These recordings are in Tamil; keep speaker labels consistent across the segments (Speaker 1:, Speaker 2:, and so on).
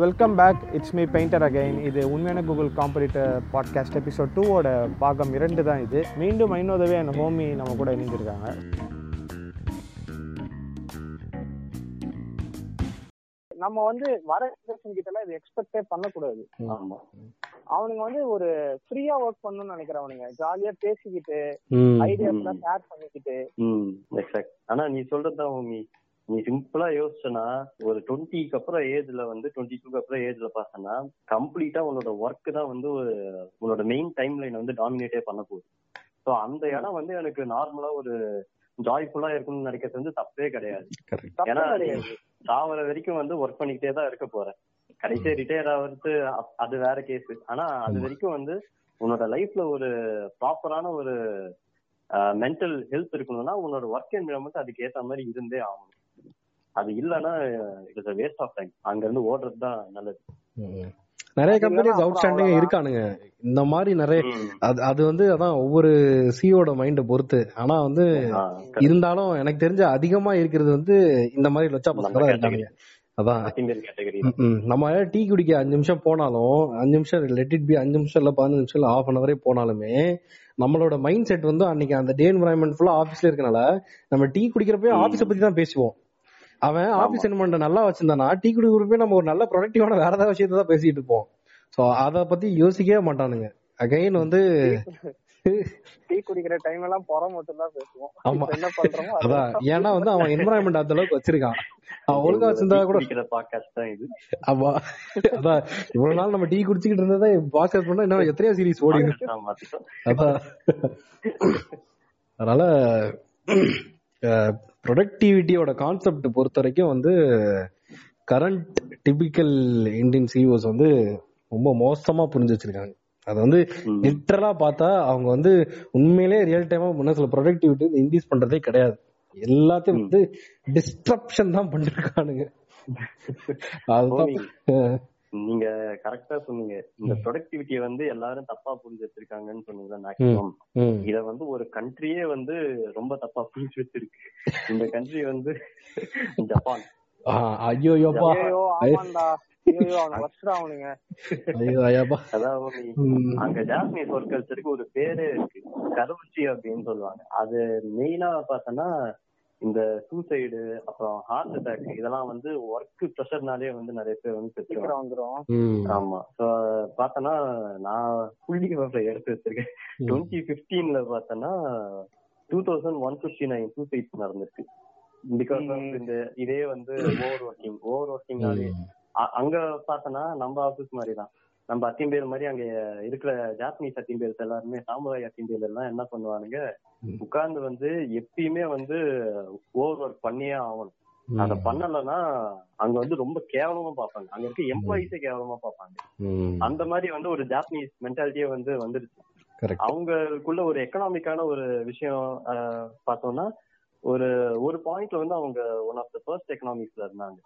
Speaker 1: Welcome back it's me painter again இது உண்மையான கூகுள் காம்படிட்டர் பாட்காஸ்ட் எபிசோட் டூவோட பாகம் இரண்டு தான் இது. மீண்டும் ஐநோதவே அந்த ஹோமி நம்ம கூட இணைஞ்சிருக்காங்க நம்ம வந்து வர ஜெனரேஷன் கிட்ட எல்லாம் இது எக்ஸ்பெக்டே பண்ணக்கூடாது.
Speaker 2: ஆமா.
Speaker 1: அவனுங்க வந்து ஒரு ஃப்ரீயா ஒர்க் பண்ணணும்னு நினைக்கிறவனுங்க. ஜாலியா பேசிக்கிட்டு ஐடியாஸ் எல்லாம் ஷேர் பண்ணிக்கிட்டு.
Speaker 2: ஆனா நீ சொல்றதுதான் நீ நீ சிம்பிளா யோசிச்சனா ஒரு டுவெண்ட்டிக்கு அப்புறம் ஏஜ்ல வந்து டுவெண்ட்டி டூக்கு அப்புறம் ஏஜ்ல பார்த்தனா கம்ப்ளீட்டா உன்னோட ஒர்க் தான் வந்து ஒரு உன்னோட மெயின் டைம் லைன் வந்து டாமினேட்டே பண்ண போகுது ஸோ அந்த இடம் வந்து எனக்கு நார்மலா ஒரு ஜாய்ஃபுல்லா இருக்கும்னு நினைக்கிறது வந்து தப்பே கிடையாது. ஏன்னா சாவர வரைக்கும் வந்து ஒர்க் பண்ணிக்கிட்டே தான் இருக்க போற. கடைசியா ரிட்டையர் ஆகிறது அப்- அது வேற கேஸ் ஆனா அது வரைக்கும் வந்து உன்னோட லைஃப்ல ஒரு ப்ராப்பரான ஒரு மென்டல் ஹெல்த் இருக்கணும்னா உன்னோட ஒர்க் என்விரான்மெண்ட் அதுக்கு ஏத்த மாதிரி இருந்தே ஆகணும். அது இல்லைன்னா இட்ஸ் வேஸ்ட் ஆஃப் டைம் அங்க இருந்து ஓடுறது தான் நல்லது.
Speaker 3: நிறைய கம்பெனிஸ் அவுட்ஸ்டாண்டிங்கா
Speaker 1: அப்புறம்
Speaker 3: இருக்கானுங்க. இந்த மாதிரி நிறைய. அது வந்து அதான் ஒவ்வொரு சிஓட மைண்ட பொறுத்து. ஆனா வந்து. இருந்தாலும் எனக்கு தெரிஞ்ச அதிகமா இருக்கிறது வந்து இந்த மாதிரி லொச்சா பசங்க தான் இருக்கானுங்க. அதான். நம்ம டீ குடிக்க அஞ்சு நிமிஷம் போனாலும் அஞ்சு நிமிஷம் லெட் இட் பி அஞ்சு நிமிஷம் இல்ல பதினஞ்சு நிமிஷம் இல்ல ஹாஃப் அன் அவரே போனாலுமே நம்மளோட மைண்ட் செட் வந்து அன்னைக்கு அந்த டே என்வரான்மெண்ட் ஃபுல்லா ஆபீஸ்ல இருக்கனால நம்ம டீ குடிக்கிறப்ப ஆபீஸ பத்தி தான் பேசுவோம். அவன் ஆபீஸ் என்வரான்மெண்ட் நல்லா வச்சிருந்தானா டீ குடிக்கிறப்ப நம்ம ஒரு நல்ல ப்ரொடக்டிவான வேற ஏதாவது விஷயத்தை தான் பேசிட்டு இருப்போம். சோ அத பத்தி யோசிக்கவே மாட்டானுங்க. அகைன் வந்து
Speaker 1: டீ குடிக்கிற டைம் எல்லாம் புற மட்டும் தான் பேசுவோம்.
Speaker 3: ஆமா.
Speaker 1: என்ன பண்றோமோ
Speaker 3: அதான். ஏன்னா வந்து அவன் என்வரான்மெண்ட் அந்த அளவுக்கு வச்சிருக்கான். அவன் ஒழுங்கா வச்சிருந்தா கூட
Speaker 2: குடிக்கிற பாட்காஸ்ட் தான் இது.
Speaker 3: ஆமா. அதான். இவ்வளவு நாள் நம்ம டீ குடிச்சுக்கிட்டு இருந்ததா பாஸ்கெட் பண்ணா இன்னும் எத்தனையோ சீரிஸ் ஓடி. அதான். அதனால ப்ரொடக்டிவிட்டியோட கான்செப்ட் பொறுத்த வரைக்கும் வந்து கரண்ட் டிபிக்கல் இந்தியன் சிஓஸ் வந்து ரொம்ப மோசமா புரிஞ்சு வச்சிருக்காங்க. அது வந்து. லிட்டரலா பார்த்தா அவங்க வந்து உண்மையிலே ரியல் டைமா முன்ன சில ப்ரொடக்டிவிட்டி இன்க்ரீஸ் பண்றதே கிடையாது. எல்லாத்தையும் வந்து டிஸ்ட்ரப்ஷன் தான் பண்ணிருக்கானுங்க. அதுதான்.
Speaker 2: நீங்க கரெக்டா சொன்னீங்க. இந்த ப்ரொடக்டிவிட்டியை வந்து எல்லாரும் தப்பா புரிஞ்சு வச்சிருக்காங்கன்னு சொன்னீங்க மேக்ஸிமம். இத வந்து ஒரு கண்ட்ரியே வந்து ரொம்ப தப்பா புரிஞ்சு வச்சிருக்கு. இந்த கண்ட்ரி வந்து ஜப்பான்.
Speaker 3: ஆ, ஐயோ
Speaker 1: ஆமாண்டா.
Speaker 2: அங்க ஜாப்பனீஸ் ஒர்க் கல்ச்சருக்கு ஒரு பேரே இருக்கு. கருவச்சி அப்படின்னு சொல்லுவாங்க. அது மெயினா பார்த்தோன்னா இந்த சூசைடு அப்புறம் ஹார்ட் அட்டாக் இதெல்லாம் வந்து ஒர்க் ப்ரெஷர்னாலே வந்து நிறைய பேர் வந்து. ஆமா. சோ பார்த்தனா நான் புள்ளி விவரம் எடுத்து வச்சிருக்கேன். டுவெண்ட்டி பிப்டீன்ல பார்த்தனா two thousand one fifty nine suicides நடந்திருக்கு பிகாஸ் இந்த இதே வந்து ஓவர் ஒர்க்கிங் ஓவர் ஒர்க்கிங்னாலே அங்க பார்த்தனா நம்ம ஆபீஸ் மாதிரி தான் நம்ம அத்திம்பேல் மாதிரி அங்க இருக்கிற ஜாப்பனீஸ் அத்திம்பேல்ஸ் எல்லாருமே சாமுராய் அத்திம்பேல் எல்லாம் என்ன பண்ணுவானுங்க. உட்கார்ந்து வந்து எப்பயுமே வந்து ஓவர் ஒர்க் பண்ணியே ஆகணும். அத பண்ணலன்னா அங்க வந்து ரொம்ப கேவலமா பார்ப்பாங்க. அங்க இருக்க எம்ப்ளாயிஸே கேவலமா பார்ப்பாங்க.
Speaker 3: ம்.
Speaker 2: அந்த மாதிரி வந்து ஒரு ஜாப்பனீஸ் மென்டாலிட்டியே வந்து வந்துருச்சு. அவங்களுக்குள்ள ஒரு எக்கனாமிக்கான ஒரு விஷயம் பார்த்தோம்னா ஒரு ஒரு பாயிண்ட்ல வந்து அவங்க ஒன் ஆஃப் த ஃபர்ஸ்ட் எக்கனாமிக்ஸ்ல இருந்தாங்க.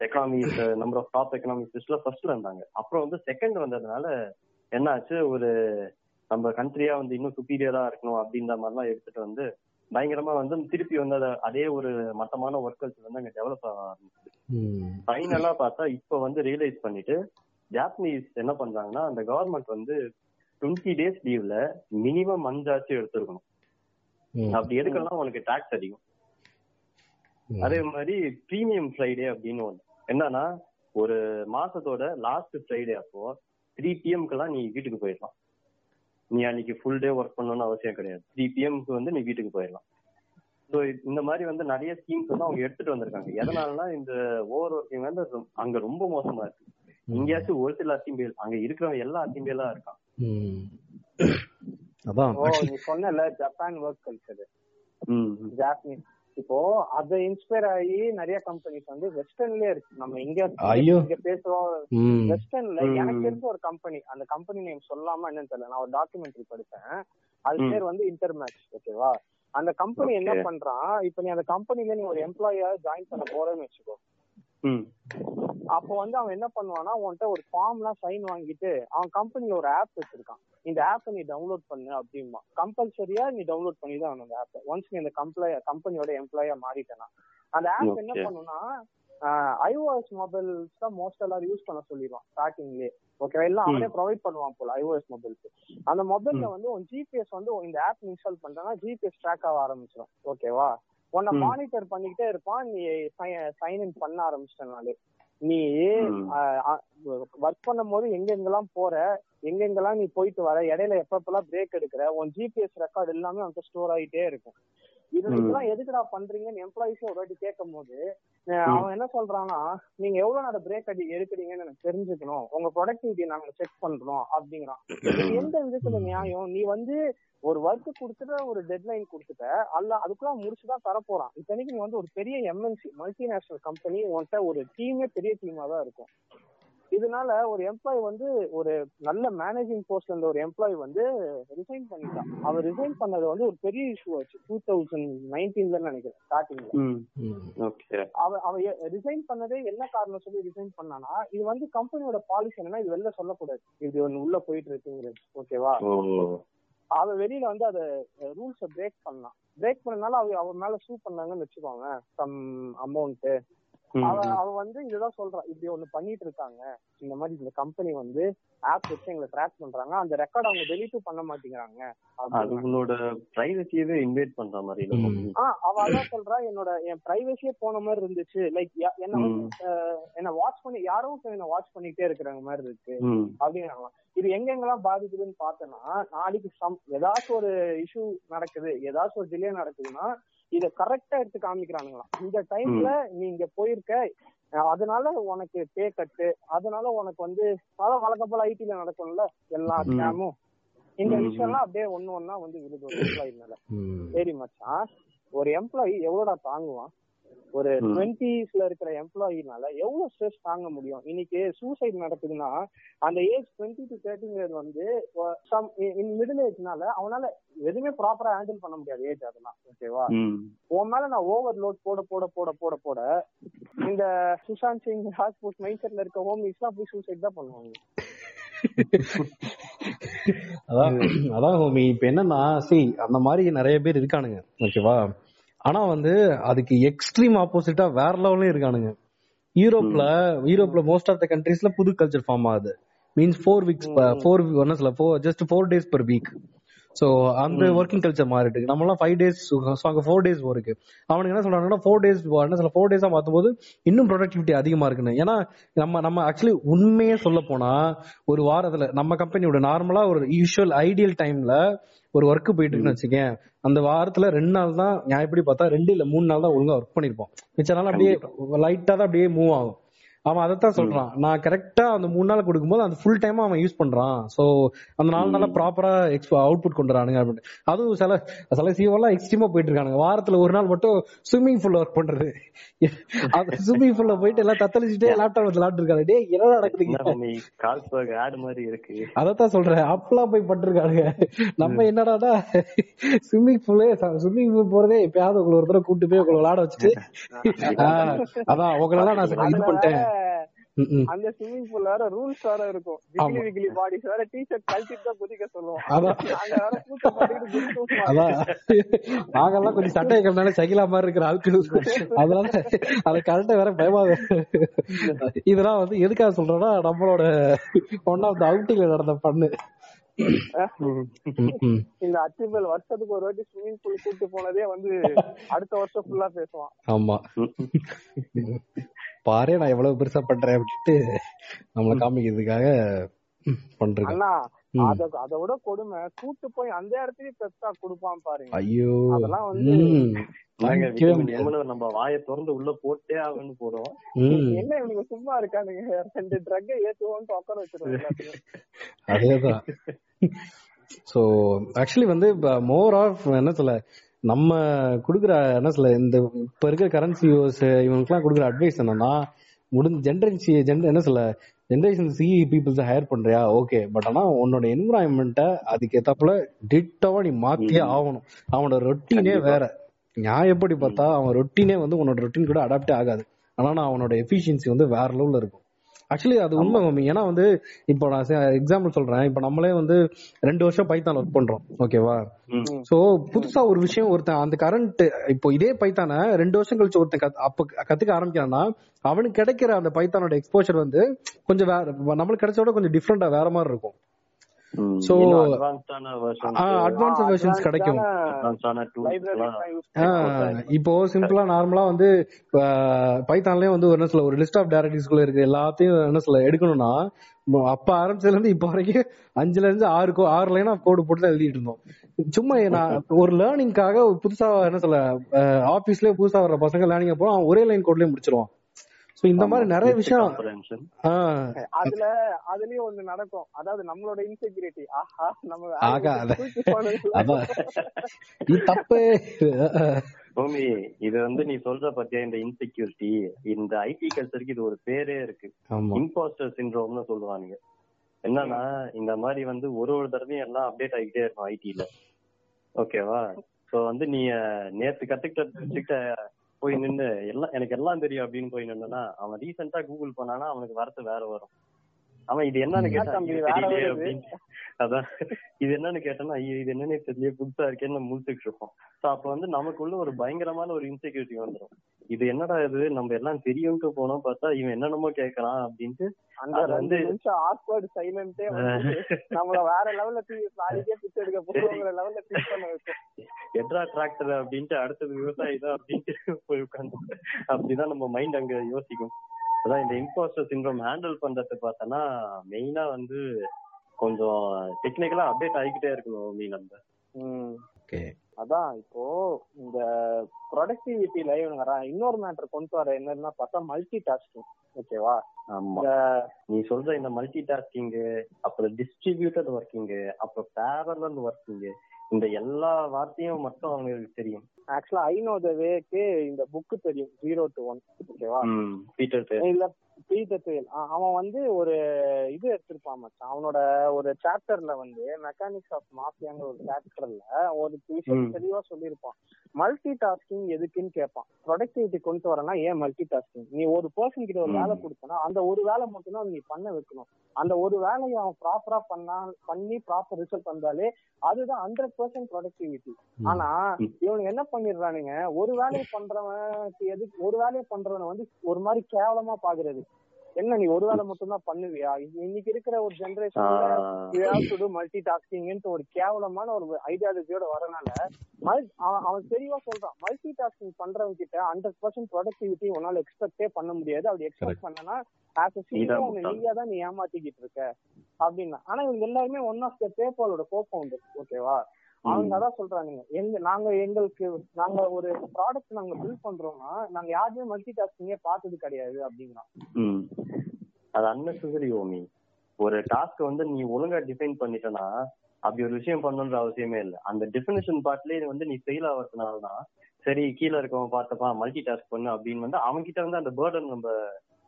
Speaker 2: Economics number of top economics லிஸ்ட்ல ஃபர்ஸ்ட்ல இருந்தாங்க அப்புறம் வந்து செகண்ட் வந்ததுனால என்ன ஆச்சு ஒரு நம்ம கண்ட்ரியா வந்து இன்னும் சுப்பீரியரா இருக்கணும் அப்படின்ற மாதிரிலாம் எடுத்துட்டு வந்து பயங்கரமா வந்து திருப்பி வந்து அத- ஒரு மட்டமான ஒர்க் கல்ச்சர் வந்து அங்க டெவலப் ஆக ஆரம்பிச்சு. ஃபைனலா பார்த்தா இப்ப வந்து ரியலைஸ் பண்ணிட்டு ஜாப்பனீஸ் என்ன பண்றாங்கன்னா அந்த கவர்மெண்ட் வந்து டுவெண்ட்டி டேஸ் லீவ்ல மினிமம் அஞ்சாச்சும் எடுத்திருக்கணும். அப்படி எடுக்கலாம் உனக்கு டாக்ஸ் அதிகம். அதே மாதிரி பிரீமியம் ஃப்ரைடே அப்படின்னு ஒண்ணு. என்னன்னா ஒரு மாசத்தோட லாஸ்ட் ஃப்ரைடே அப்போ த்ரீ பிஎம்க்கெல்லாம் நீ வீட்டுக்கு போயிடலாம். நீ அன்னைக்கு ஃபுல் டே ஒர்க் பண்ணணும்னு அவசியம் கிடையாது. த்ரீ பிஎம்க்கு வந்து நீ வீட்டுக்கு போயிடலாம். ஸோ இந்த மாதிரி வந்து நிறைய ஸ்கீம்ஸ் வந்து அவங்க எடுத்துட்டு வந்திருக்காங்க. எதனாலனா இந்த ஓவர் ஒர்க்கிங் வந்து அங்க ரொம்ப மோசமா இருக்கு. இங்கேயாச்சும் ஒரு சில அத்திம்பேல் அங்க இருக்கிறவங்க எல்லா அத்திம்பேலா இருக்கான்.
Speaker 3: அதான்
Speaker 1: நீ சொன்னல ஜப்பான் ஒர்க் கல்ச்சர் ஜாப்பனீஸ் இப்போ அத இன்ஸ்பயர் ஆகி நிறைய கம்பெனிஸ் வந்து வெஸ்டர்ன்லயே இருக்கு. நம்ம இங்க. இங்க பேசுறோம். வெஸ்டர்ன்ல. எனக்கு தெரிஞ்ச ஒரு கம்பெனி அந்த கம்பெனி நேம் சொல்லாம என்னன்னு தெரியல. நான் ஒரு டாக்குமெண்ட்ரி படிச்சேன் அது. பேர் வந்து இன்டர்மேக்ஸ் ஓகேவா அந்த கம்பெனி என்ன. பண்றான்? இப்ப நீ அந்த கம்பெனில நீ ஒரு எம்ப்ளாயியா ஜாயின் பண்ண போறேன்னு வச்சுக்கோ. அப்போ வந்து அவன் என்ன பண்ணுவான்னா உன்கிட்ட ஒரு ஃபார்ம்லாம் சைன் வாங்கிட்டு அவன் கம்பெனில ஒரு ஆப் வச்சிருக்கான். இந்த ஆப்பை நீ டவுன்லோட் பண்ணு அப்படிமா கம்பல்சரியா நீ டவுன்லோட் பண்ணி தான் அந்த ஆப்பை ஒன்ஸ் நீ அந்த கம்ப்ளை கம்பெனியோட எம்ப்ளாயா மாறிட்டேனா அந்த ஆப் என்ன. பண்ணுனா ஐஓஎஸ் மொபைல்ஸ் தான் மோஸ்ட் எல்லாரும் யூஸ் பண்ண சொல்லிடுவான் ஸ்டார்டிங்லயே ஓகே எல்லாம் அவனே ப்ரொவைட் பண்ணுவான் போல ஐஓஎஸ் மொபைல்ஸ் அந்த மொபைல்ல வந்து உன் ஜிபிஎஸ் வந்து இந்த ஆப் இன்ஸ்டால் பண்றேன்னா ஜிபிஎஸ் ட்ராக் ஆக ஆரம்பிச்சிடும் ஓகேவா உன்னை. மானிட்டர் பண்ணிக்கிட்டே இருப்பான் நீ சைன் இன் பண்ண ஆரம்பிச்சிட்டனாலே நீ. ஒர்க் பண்ணும் போது எங்க எங்கெல்லாம் போற எங்க எங்கெல்லாம் நீ போயிட்டு வர இடையில எப்பப்பெல்லாம் பிரேக் எடுக்கிற உன் ஜிபிஎஸ் ரெக்கார்ட் எல்லாமே வந்து ஸ்டோர் ஆயிட்டே இருக்கும். இதெல்லாம் எதுக்குடா பண்றீங்கன்னு எம்ப்ளாயிஸே ஒரு வாட்டி கேட்கும் போது. அவன் என்ன சொல்றான்னா நீங்க எவ்வளவு நேரம் பிரேக் அடி எடுக்கிறீங்கன்னு எனக்கு தெரிஞ்சுக்கணும். உங்க ப்ரொடக்டிவிட்டி நாங்க செக் பண்றோம் அப்படிங்கிறான். எந்த விதத்துல நியாயம்? நீ வந்து ஒரு ஒர்க் கொடுத்துட்டு ஒரு டெட்லைன் கொடுத்துட்ட அல்ல அதுக்குள்ள முடிச்சுதான் தரப்போறான். இத்தனைக்கு நீ வந்து ஒரு பெரிய எம்என்சி மல்டிநேஷனல் கம்பெனி உன்கிட்ட ஒரு டீமே பெரிய டீமா தான் இருக்கும். இதனால ஒரு எம்ப்ளாயி வந்து ஒரு நல்ல மேனேஜிங் போஸ்ட்ல இருந்த ஒரு எம்ப்ளாயி வந்து ரிசைன் பண்ணிட்டான். அவர் ரிசைன் பண்ணது வந்து ஒரு பெரிய இஷ்யூ ஆச்சு. டூ தௌசண்ட் நைன்டீன்ல நினைக்கிறேன் ஸ்டார்டிங்ல
Speaker 2: ம்
Speaker 3: ம்.
Speaker 2: ஓகே
Speaker 1: அவன் அவன் ரிசைன் பண்ணதே என்ன காரணம் சொல்லி ரிசைன் பண்ணானா இது வந்து கம்பெனியோட பாலிசி என்னன்னா இது வெளில சொல்லக்கூடாது. இது ஒண்ணு உள்ள போயிட்டு இருக்குங்கிறது. ஓகேவா
Speaker 2: ஓ.
Speaker 1: அவன் வெளியில வந்து அத ரூல்ஸ பிரேக் பண்ணான். பிரேக் பண்ணனால அவ அவன் மேல சூ பண்ணாங்கன்னு வச்சுக்கோங்க சம் அமௌண்ட் அவ
Speaker 2: ம்.
Speaker 1: அவ வந்து இதுதான் சொல்றான் இப்படி ஒண்ணு பண்ணிட்டு இருக்காங்க இந்த மாதிரி இந்த கம்பெனி வந்து ஆப் வச்சு எங்களை ட்ராக் பண்றாங்க. அந்த ரெக்கார்ட் அவங்க டெலிட்டும் பண்ண மாட்டேங்கிறாங்க.
Speaker 2: உன்னோட பிரைவசியவே இன்வைட் பண்ற மாதிரி இல்ல
Speaker 3: ம்.
Speaker 1: ஆ அவ அதான் சொல்றா என்னோட என் பிரைவசியே போன மாதிரி இருந்துச்சு. லைக் என்ன என்ன வாட்ச் பண்ணி யாரோ என்ன வாட்ச் பண்ணிட்டே இருக்கிறாங்க மாதிரி இருக்கு. அப்படிங்கிறாங்க இது எங்கெங்கெல்லாம் பாதிக்குதுன்னு பார்த்தோன்னா நாளைக்கு சம் ஏதாச்சும் ஒரு இஷ்யூ நடக்குது ஏதாச்சும் ஒரு டிலே நடக்குதுன்னா இத கரெக்டா எடுத்து காமிக்கிறானுங்களாம் இந்த டைம்ல நீ இங்க போயிருக்க அதனால உனக்கு பே கட்டு அதனால உனக்கு வந்து அதான் வழக்கப்போல ஐடில நடக்கும்ல எல்லா. ஸ்கேமும் இந்த. விஷயம்லாம் அப்படியே ஒண்ணு ஒண்ணா வந்து விழுது எம்ப்ளாயி மேல. சரி மச்சான் ஒரு எம்ப்ளாயி எவ்வளோடா தாங்குவான் ஒரு. டுவெண்ட்டிஸ்ல இருக்கிற எம்ப்ளாயினால எவ்வளவு ஸ்ட்ரெஸ் தாங்க முடியும்? இன்னைக்கு சூசைட் நடக்குதுன்னா அந்த ஏஜ் டுவெண்ட்டி டு தேர்ட்டிங்கிறது வந்து சம் இன் மிடில் ஏஜ்னால அவனால எதுவுமே ப்ராப்பரா ஹேண்டில் பண்ண முடியாது ஏஜ் அதெல்லாம் ஓகேவா உன் மேல நான் ஓவர் லோட் போட போட போட போட போட இந்த சுஷாந்த் சிங் ராஜ்பூத் மைண்ட் செட்ல இருக்க ஹோமிஸ்லாம் போய் சூசைட் தான் பண்ணுவாங்க.
Speaker 3: அதான் அதான் ஹோமி இப்ப என்னன்னா சி அந்த மாதிரி நிறைய பேர் இருக்கானுங்க ஓகேவா ஆனா வந்து அதுக்கு எக்ஸ்ட்ரீம் ஆப்போசிட்டா வேற லெவலும் இருக்கானுங்க. யூரோப்ல யூரோப்ல மோஸ்ட் ஆஃப் த கண்ட்ரீஸ்ல புது கல்ச்சர் ஃபார்ம் ஆகுது. மீன்ஸ் ஃபோர் வீக்ஸ் ஃபோர் ஒன்னு four just four days per week so அந்த ஒர்க்கிங் கல்ச்சர் மாறிட்டு இருக்கு. நம்ம எல்லாம் ஃபைவ் டேஸ் அங்க ஃபோர் டேஸ் இருக்கு. அவனுக்கு என்ன சொல்றாங்கன்னா ஃபோர் டேஸ் என்ன சொல்ல ஃபோர் டேஸா மாத்தும்போது இன்னும் ப்ரொடக்டிவிட்டி அதிகமா இருக்குன்னு. ஏன்னா நம்ம நம்ம ஆக்சுவலி உண்மையே சொல்ல போனா ஒரு வாரத்துல நம்ம கம்பெனியோட நார்மலா ஒரு யூஷுவல் ஐடியல் டைம்ல ஒரு ஒர்க் போயிட்டு இருக்குன்னு வச்சுக்கேன். அந்த வாரத்துல ரெண்டு நாள் தான் நியாயப்படி பார்த்தா ரெண்டு இல்ல மூணு நாள் தான் ஒழுங்கா ஒர்க் பண்ணிருப்போம். மிச்ச நாள் அப்படியே லைட்டா தான் அப்படியே மூவ் ஆகும். அவன் அதைத்தான் சொல்றான். நான் கரெக்டா அந்த மூணு நாள் கொடுக்கும்போது அந்த ஃபுல் டைமா அவன் யூஸ் பண்றான். சோ அந்த நாலு நாளா ப்ராப்பரா அவுட்புட் கொண்டு வரானுங்க அப்படின்னு. அதுவும் சில சில சிஓலாம் எக்ஸ்ட்ரீமா போயிட்டு இருக்கானுங்க. வாரத்துல ஒரு நாள் மட்டும் ஸ்விம்மிங் பூல்ல ஒர்க் பண்றது. அந்த ஸ்விம்மிங் பூல்ல போயிட்டு எல்லாம் தத்தளிச்சுட்டே லேப்டாப் விளையாட்டு இருக்காரு டேய் என்ன
Speaker 2: ஆட் மாதிரி இருக்கு?
Speaker 3: அதத்தான் சொல்றேன். அப்பெல்லாம் போய் பட்டிருக்கானுங்க. நம்ம என்னடாடா ஸ்விம்மிங் பூலே ஸ்விம்மிங் பூல் போறதே எப்பயாவது உங்களை ஒரு தடவை கூட்டு போய் உங்களை விளையாட வச்சுட்டு. அதான் உங்களெல்லாம் நான் இது பண்ணிட்டேன்.
Speaker 1: அந்த ஸ்விம்மிங் பூல்ல வேற ரூல்ஸ் வேற இருக்கும். விகிலி விகிலி பாடிஸ் வேற டிஷர்ட் கழட்டிட்டு தான் குதிக்க சொல்லுவோம். வேற
Speaker 3: அதான் நாங்கெல்லாம் கொஞ்சம் சட்டை கட்டினாலே சகிலா மாதிரி இருக்கிற ஆட்கள் அதனால அது கரெக்டா வேற பயமா. இதெல்லாம் வந்து எதுக்காக சொல்றேன்னா நம்மளோட ஒன் ஆஃப் த அவுட்டிங்ல நடந்த பண்ணு
Speaker 1: இந்த அச்சிபல் வருஷத்துக்கு ஒரு வாட்டி ஸ்விமிங் பூல் கூட்டு போனதே வந்து அடுத்த வருஷம் ஃபுல்லா பேசுவான்.
Speaker 3: ஆமா. பாரு நான் எவ்வளவு பெருசா பண்றேன் அப்படின்ட்டு நம்மள காமிக்கிறதுக்காக பண்றேன்.
Speaker 1: அத அதை விட கொடுமை கூட்டு போய் அந்த இடத்துலயும் பெப்டா கொடுப்பான் பாருங்க.
Speaker 3: ஐயோ.
Speaker 1: அதெல்லாம் வந்து
Speaker 2: நம்ம வாயை திறந்து உள்ள போட்டே ஆகணும்னு போறோம்.
Speaker 1: என்ன இவனுங்க சும்மா இருக்கானுங்க? ரெண்டு ட்ரக் ஏத்துவோம்னு உட்கார எல்லாத்தையும்.
Speaker 3: அதேதான். சோ ஆக்சுவலி வந்து மோர் ஆஃப் என்ன சொல்ல நம்ம குடுக்குற என்ன சொல்ல இந்த இப்ப இருக்கிற கரன்சி இவனுக்குலாம் கொடுக்குற அட்வைஸ் என்னன்னா முடிஞ்ச ஜென்ரேஷன் ஜென் என்ன சொல்ல ஜென்ரேஷன் சி பீப்புள்ஸ் ஹையர் பண்றியா? ஓகே பட் ஆனா உன்னோட என்விரான்மெண்ட்டை அதுக்கு ஏத்தாப்புல டிட்டோவா நீ மாத்தியே ஆகணும். அவனோட ரொட்டீனே வேற. நான் எப்படி பார்த்தா அவன் ரொட்டீனே வந்து உன்னோட ரொட்டீன் கூட அடாப்டே ஆகாது. ஆனா அவனோட எஃபிஷியன்சி வந்து வேற லெவல்ல இருக்கும். ஆக்சுவலி அது உண்மை மம்மி. ஏன்னா வந்து இப்போ நான் எக்ஸாம்பிள் சொல்றேன். இப்போ நம்மளே வந்து ரெண்டு வருஷம் பைத்தான் ஒர்க் பண்றோம். ஓகேவா. சோ புதுசா ஒரு விஷயம் ஒருத்தன் அந்த கரண்ட் இப்போ இதே பைத்தான ரெண்டு வருஷம் கழிச்சு ஒருத்தன் அப்ப கத்துக்க ஆரம்பிக்கிறான்னா அவனுக்கு கிடைக்கிற அந்த பைத்தானோட எக்ஸ்போஷர் வந்து கொஞ்சம் வேற நம்மளுக்கு கிடைச்ச விட கொஞ்சம் டிஃப்ரெண்டா வேற மாதிரி இருக்கும்.
Speaker 2: Versions,
Speaker 3: அட்வான்ஸ் வெர்ஷன்ஸ் கிடைக்கும். இப்போ சிம்பிளா நார்மலா வந்து பைத்தான்லயே வந்து ஒரு என்ன சொல்ல ஒரு லிஸ்ட் ஆஃப் டேரக்டரிஸ்குள்ள இருக்கு எல்லாத்தையும் என்ன சொல்ல எடுக்கணும்னா அப்ப ஆரம்பிச்சதுல இருந்து இப்ப வரைக்கும் அஞ்சுல இருந்து ஆறு கோ ஆறு லைன் ஆஃப் கோடு போட்டு தான் எழுதிட்டு இருந்தோம். சும்மா நான் ஒரு லேர்னிங்காக புதுசா என்ன சொல்ல ஆபீஸ்லயே புதுசா வர்ற பசங்க லேர்னிங் போறோம் அவன் ஒரே லைன் கோட்லயே முடிச்சிருவான். சோ இந்த மாதிரி நிறைய விஷயம்.
Speaker 1: அதுல அதுலயும் ஒண்ணு நடக்கும். அதாவது நம்மளோட இன்செக்யூரிட்டி ஆஹா நம்ம
Speaker 3: ஆகா, இது தப்பு
Speaker 2: பூமி இது வந்து நீ சொல்ற பத்தியா இந்த இன்செக்யூரிட்டி இந்த ஐடி கல்ச்சருக்கு இது ஒரு பேரே இருக்கு. இம்போஸ்டர் சிண்ட்ரோம்னு சொல்லுவானுங்க. என்னன்னா இந்த மாதிரி வந்து ஒரு ஒரு தடவையும் எல்லாம் அப்டேட் ஆகிட்டே இருக்கும் ஐடில ஓகேவா சோ வந்து நீ நேத்து கத்துக்கிட்ட போய் நின்னு எல்லாம் எனக்கு எல்லாம் தெரியும் அப்படின்னு போய் நின்னா அவன் ரீசெண்டா கூகுள் பண்ணானா அவனுக்கு வரத்து வேற வரும். அவன் இது என்னன்னு கேட்டா
Speaker 1: தம்பி,
Speaker 2: ஐயோ,
Speaker 1: வேற
Speaker 2: தெரியலையே
Speaker 1: வருது.
Speaker 2: அப்படின்னு. அதான். இது என்னன்னு கேட்டோம்னா ஐயோ இது என்னன்னு தெரியல புதுசா இருக்கேன்னு நம்ம முழிச்சுட்டு இருப்போம். சோ அப்ப வந்து நமக்குள்ள ஒரு பயங்கரமான ஒரு இன்செக்யூரிட்டி வந்துடும் இது என்னடா இது? நம்ம எல்லாம் தெரியும்ட்டு போனோம் பார்த்தா இவன் என்னென்னமோ கேக்குறான் அப்படின்ட்டு.
Speaker 1: அந்த
Speaker 2: வந்து-
Speaker 1: நிமிஷம் ஆக்வர்ட் சைலண்டே வந்து நம்மள வேற லெவல்ல நாளைக்கே பிச்சை எடுக்க போறோங்கிற லெவல்ல திங்க் பண்ண வைக்கும்
Speaker 2: எட்ரா டிராக்டர் அப்படின்ட்டு அடுத்தது விவசாயி தான் அப்படின்ட்டு போய் உட்காந்து அப்படிதான் நம்ம மைண்ட் அங்க யோசிக்கும். அதான் இந்த இம்போஸ்டர் சிண்ட்ரோம் ஹேண்டில் பண்றது பார்த்தோன்னா மெயினா வந்து கொஞ்சம் டெக்னிக்கலா அப்டேட் ஆகிக்கிட்டே இருக்கணும் நீ நம்ம
Speaker 1: ம்.
Speaker 3: ஓகே
Speaker 1: அதான் இப்போ இந்த ப்ரொடக்டிவிட்டில இவங்க ர- இன்னொரு மேட்டர் கொண்டு வர என்னன்னா பார்த்தா மல்டி டாஸ்கிங் ஓகேவா
Speaker 2: நீ சொல்ற இந்த மல்டி டாஸ்கிங் அப்புறம் டிஸ்ட்ரிபியூட்டட் ஒர்க்கிங் அப்புறம் பேரலல் ஒர்க்கிங் இந்த எல்லா வார்த்தையும் மட்டும் அவங்களுக்கு தெரியும்.
Speaker 1: ஆக்சுவலா ஐ நோ த வேக்கு இந்த புக் தெரியும் ஜீரோ டு ஒன் ஓகேவா
Speaker 2: பீட்டர்
Speaker 1: இல்ல தேல் அவன் வந்து ஒரு இது எடுத்திருப்பான் மச்சான். அவனோட ஒரு சாப்டர்ல வந்து மெக்கானிக்ஸ் ஆஃப் மாஃபியாங்கிற ஒரு சாப்டர்ல ஒரு விஷயம். தெளிவா சொல்லியிருப்பான். மல்டி டாஸ்கிங் எதுக்குன்னு கேட்பான். ப்ரொடக்டிவிட்டி கொண்டு வரனா ஏன் மல்டி டாஸ்கிங் நீ ஒரு பர்சன் கிட்ட ஒரு. வேலை கொடுத்தனா அந்த ஒரு வேலை மட்டும் தான் நீ பண்ண வைக்கணும். அந்த ஒரு வேலையை அவன் ப்ராப்பரா பண்ணா பண்ணி ப்ராப்பர் ரிசல்ட் வந்தாலே அதுதான் ஹண்ட்ரட் பர்சன்ட் ப்ரொடக்டிவிட்டி ஆனா
Speaker 2: ம்.
Speaker 1: இவனுங்க என்ன பண்ணிடுறானுங்க? ஒரு வேலையை பண்றவன் எதுக்கு ஒரு வேலையை பண்றவனை வந்து ஒரு மாதிரி கேவலமா பாக்குறது. என்ன நீ ஒரு வேலை மட்டும் தான் பண்ணுவியா? இன்ன- இன்னைக்கு இருக்கிற ஒரு ஜெனரேஷன்ல மல்டி டாஸ்கிங்ன்ட்டு ஒரு கேவலமான ஒரு ஐடியாலஜியோட வரனால மல்- அவன் அவன் தெளிவா சொல்றான். மல்டி டாஸ்கிங் பண்றவங்க கிட்ட ஹண்ட்ரட் பர்சன்ட் ப்ரொடக்டிவிட்டி உன்னால எக்ஸ்பெக்டே பண்ண முடியாது. அப்படி எக்ஸ்பெக்ட் பண்ணனா. நீயா தான் நீ ஏமாத்திக்கிட்டு இருக்க. அப்படின்னா ஆனா இவங்க எல்லாருமே ஒன் ஆஃப் த பேப்பாலோட கோப்பம் உண்டு ஓகேவா அவங்க அதான் சொல்றானுங்க. எங்க நாங்க எங்களுக்கு நாங்க ஒரு ப்ராடக்ட் நாங்க பில்ட் பண்றோம்னா நாங்க யாருமே மல்டி டாஸ்கிங்கே பார்த்தது கிடையாது அப்படிங்கிறான்.
Speaker 2: ம். அது அன்னெசரி ஓமி ஒரு டாஸ்க் வந்து நீ ஒழுங்கா டிஃபைன் பண்ணிட்டனா அப்படி ஒரு விஷயம் பண்ணணுன்ற அவசியமே இல்லை. அந்த டெஃபினேஷன் பார்ட்லயே வந்து நீ ஃபெயில் ஆகிறதுனால தான் சரி கீழே இருக்கவன் பார்த்தப்பா மல்டி டாஸ்க் பண்ணு அப்படின்னு வந்து அவங்க கிட்ட வந்து அந்த பேர்டன் நம்ம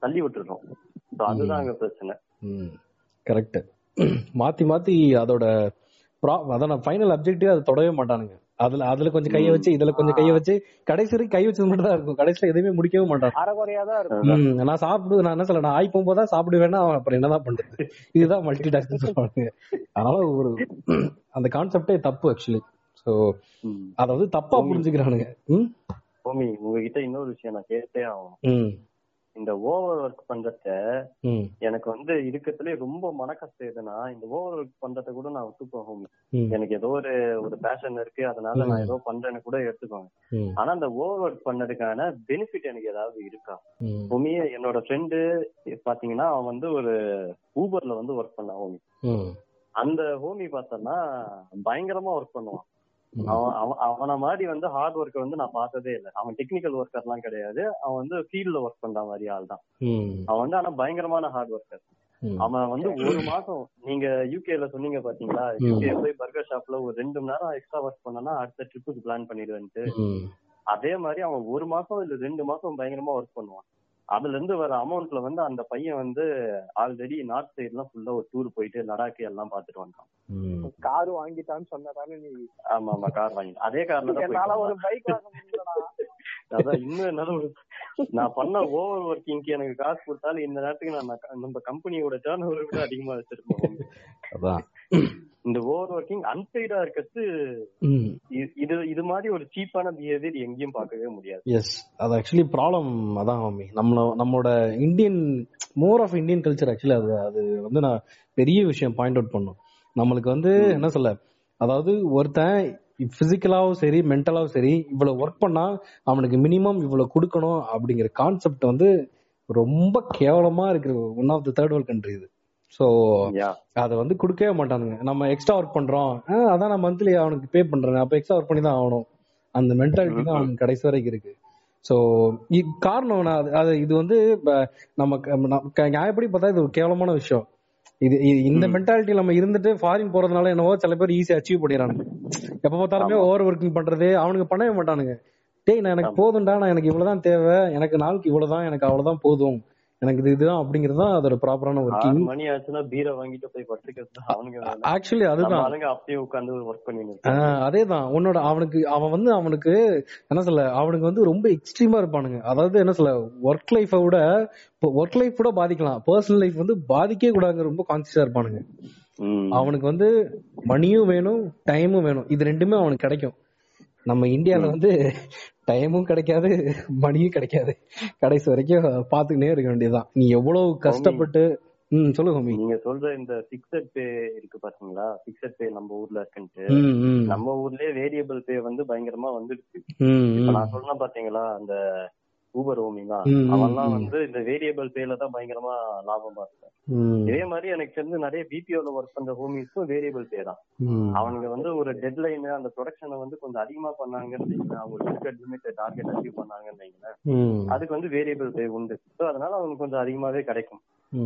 Speaker 2: தள்ளி விட்டுறோம். அதுதான் அங்க பிரச்சனை.
Speaker 3: கரெக்ட் மாத்தி மாத்தி அதோட அதான் ஃபைனல் அப்ஜெக்டிவ் அதை தொடவே மாட்டானுங்க. அதுல அதுல கொஞ்சம் கைய வச்சு இதுல கொஞ்சம் கைய வச்சு கடைசி வரைக்கும் கை வச்சது மட்டும் தான் இருக்கும். கடைசியில எதுவுமே முடிக்கவே மாட்டாங்க நான் சாப்பிடு நான் என்ன சொல்ல நான் ஆய் போகும்போது தான் சாப்பிடுவேன்னா அவன் அப்புறம் என்னதான் பண்றது? இதுதான் மல்டி டாஸ்க் சொல்றாங்க அதனால ஒரு அந்த கான்செப்டே தப்பு ஆக்சுவலி சோ
Speaker 2: ம்.
Speaker 3: அத வந்து தப்பா புரிஞ்சுக்கிறானுங்க.
Speaker 2: உங்ககிட்ட இன்னொரு விஷயம் நான் கேட்டே ஆகணும்.
Speaker 3: ம்.
Speaker 2: இந்த ஓவர் ஒர்க் பண்றத எனக்கு வந்து இருக்கத்துலயே ரொம்ப மனக்கஷ்டம் எதுனா இந்த ஓவர் ஒர்க் பண்றத கூட நான்
Speaker 3: ம்.
Speaker 2: எனக்கு ஏதோ ஒரு ஒரு பேஷன் இருக்கு அதனால நான் ஏதோ பண்றேன்னு கூட எடுத்துக்கோங்க. ஆனா அந்த ஓவர் ஒர்க் பண்ணதுக்கான பெனிஃபிட் எனக்கு ஏதாவது இருக்கா? ஹோமி என்னோட ஃப்ரெண்டு பாத்தீங்கன்னா அவன் வந்து ஒரு ஊபர்ல வந்து ஒர்க் பண்ணான் ஹோமி அந்த ஹோமி பார்த்தோம்னா பயங்கரமா ஒர்க் பண்ணுவான். அவன் அவன் மாதிரி வந்து ஹார்ட் ஒர்க் வந்து நான் பார்த்ததே இல்லை. அவன் டெக்னிக்கல் ஒர்க்கர்லாம் கிடையாது. அவன் வந்து ஃபீல்ட்ல ஒர்க் பண்ற மாதிரி ஆள் தான். அவன் வந்து ஆனா பயங்கரமான ஹார்ட் ஒர்க்கர் அவன் வந்து ஒரு மாசம் நீங்க யூகேல சொன்னீங்க பாத்தீங்களா? யூகே போய் பர்கர் ஷாப்ல ஒரு ரெண்டு மணி நேரம் எக்ஸ்ட்ரா ஒர்க் பண்ணனா அடுத்த ட்ரிப்புக்கு பிளான் பண்ணிடுவேன்ட்டு. அதே மாதிரி அவன் ஒரு மாசம் இல்ல ரெண்டு மாசம் பயங்கரமா ஒர்க் பண்ணுவான். அதுல இருந்து வர அமௌண்ட்ல வந்து அந்த பையன் வந்து ஆல்ரெடி நார்த் சைடு எல்லாம் ஃபுல்லா ஒரு டூர் போயிட்டு லடாக் எல்லாம் பாத்துட்டு வந்தான்.
Speaker 1: காரு வாங்கிட்டான்னு சொன்னதானே நீ
Speaker 2: ஆமா ஆமா கார் வாங்கி அதே கார்ல தான்
Speaker 1: ஒரு பைக்
Speaker 2: அதான் இன்னும் என்னால நான் பண்ண ஓவர் ஒர்க்கிங்க்கு எனக்கு காசு கொடுத்தாலும் இந்த நேரத்துக்கு நான் நான் நம்ம கம்பெனியோட டேர்ன் ஓவரை விட அதிகமா வச்சிருப்போம்.
Speaker 3: அதான்.
Speaker 2: இந்த ஓவர் ஒர்க்கிங் அன்பெய்டா இருக்கிறது இது இது மாதிரி ஒரு சீப்பான பிஹேவியர் எங்கேயும் பார்க்கவே முடியாது.
Speaker 3: எஸ் அது ஆக்சுவலி ப்ராப்ளம் அதான் மம்மி. நம்மள நம்மளோட Indian more of Indian culture actually அது அது வந்து நான் பெரிய விஷயம் பாயிண்ட் அவுட் பண்ணும். நம்மளுக்கு வந்து என்ன சொல்ல அதாவது ஒருத்தன் பிசிக்கலாவும் சரி மென்டலாவும் சரி இவ்வளவு ஒர்க் பண்ணா அவனுக்கு மினிமம் இவ்வளவு கொடுக்கணும் அப்படிங்கிற கான்செப்ட் வந்து ரொம்ப கேவலமா இருக்கிற one of the third world country இது.
Speaker 2: யா
Speaker 3: அதை வந்து கொடுக்கவே மாட்டானுங்க. நம்ம எக்ஸ்ட்ரா ஒர்க் பண்றோம். அதான் நான் மந்த்லி அவனுக்கு பே பண்றேன். அப்ப எக்ஸ்ட்ரா ஒர்க் பண்ணி தான் ஆகணும். அந்த மென்டாலிட்டி தான் அவனுக்கு கடைசி வரைக்கும் இருக்கு. ஸோ காரணம் நான் அது- இது வந்து நம்ம நியாயப்படி பார்த்தா இது ஒரு கேவலமான விஷயம். இது இந்த மென்டாலிட்டி நம்ம இருந்துட்டு ஃபாரின் போறதுனால என்னவோ சில பேர் ஈஸியா அச்சீவ் பண்ணிடுறானுங்க. எப்ப பார்த்தாலுமே ஓவர் ஒர்க்கிங் பண்றது அவனுங்க பண்ணவே மாட்டானுங்க. டேய் நான் எனக்கு போதும்டா நான் எனக்கு இவ்வளவுதான் தேவை. எனக்கு நாளுக்கு இவ்வளவுதான் எனக்கு அவ்வளவுதான் போதும். எனக்கு இது இதுதான் அப்படிங்கிறது தான் அதோட ப்ராப்பரான ஒர்க்கிங்
Speaker 2: மணி ஆச்சுன்னா பீரை வாங்கிட்டு போய் படுத்துக்கிறது தான் அவனுங்க வேலை.
Speaker 3: ஆக்சுவலி அதுதான்.
Speaker 2: ஆளுங்க அப்பயே உட்காந்து ஒர்க் பண்ணிட்டு
Speaker 3: ஆஹ் அதேதான். உன்னோட அவனுக்கு அவன் வந்து அவனுக்கு என்ன சொல்ல அவனுக்கு வந்து ரொம்ப எக்ஸ்ட்ரீமா இருப்பானுங்க. அதாவது என்ன சொல்ல ஒர்க் லைஃபை விட ஒர்க் லைஃப் கூட பாதிக்கலாம். பர்சனல் லைஃப் வந்து பாதிக்கவே கூடாதுங்க. ரொம்ப கான்சியஸா இருப்பானுங்க. அவனுக்கு வந்து மணியும் வேணும் டைமும் வேணும். இது ரெண்டுமே அவனுக்கு கிடைக்கும். நம்ம இந்தியால வந்து டைமும் கிடைக்காது மணியும் கிடைக்காது. கடைசி வரைக்கும் பாத்துக்கிட்டே இருக்க வேண்டியதுதான். நீ எவ்வளவு கஷ்டப்பட்டு ம் சொல்லு ஹோமி.
Speaker 2: நீங்க சொல்ற இந்த பிக்சட் பே இருக்கு பாத்தீங்களா? பிக்சட் பே நம்ம ஊர்ல இருக்குன்ட்டு. நம்ம ஊர்லயே வேரியபிள் பே வந்து பயங்கரமா வந்துடுச்சு. நான் சொன்னேன் பாத்தீங்களா? அந்த ஊபர் ஓமிலாம்
Speaker 3: ம், ம்,
Speaker 2: அவன்லாம்
Speaker 3: ம்.
Speaker 2: வந்து இந்த வேரியபிள் பேல தான் பயங்கரமா லாபமா
Speaker 3: ம்.
Speaker 2: இதே மாதிரி எனக்கு தெரிஞ்சு நிறைய பிபிஓல ஒர்க் பண்ற ஹோமிஸும் வேரியபிள் பே தான். அவனுங்க வந்து ஒரு டெட்லைன் அந்த ப்ரொடக்ஷனை வந்து கொஞ்சம் அதிகமா பண்ணாங்கன்னு வைங்களேன். அவங்க லிமிடெட் லிமிட் டார்கெட் அச்சீவ் பண்ணாங்கன்னு அதுக்கு வந்து வேரியபிள் பே உண்டு. ஸோ அதனால அவனுக்கு கொஞ்சம் அதிகமாவே கிடைக்கும்.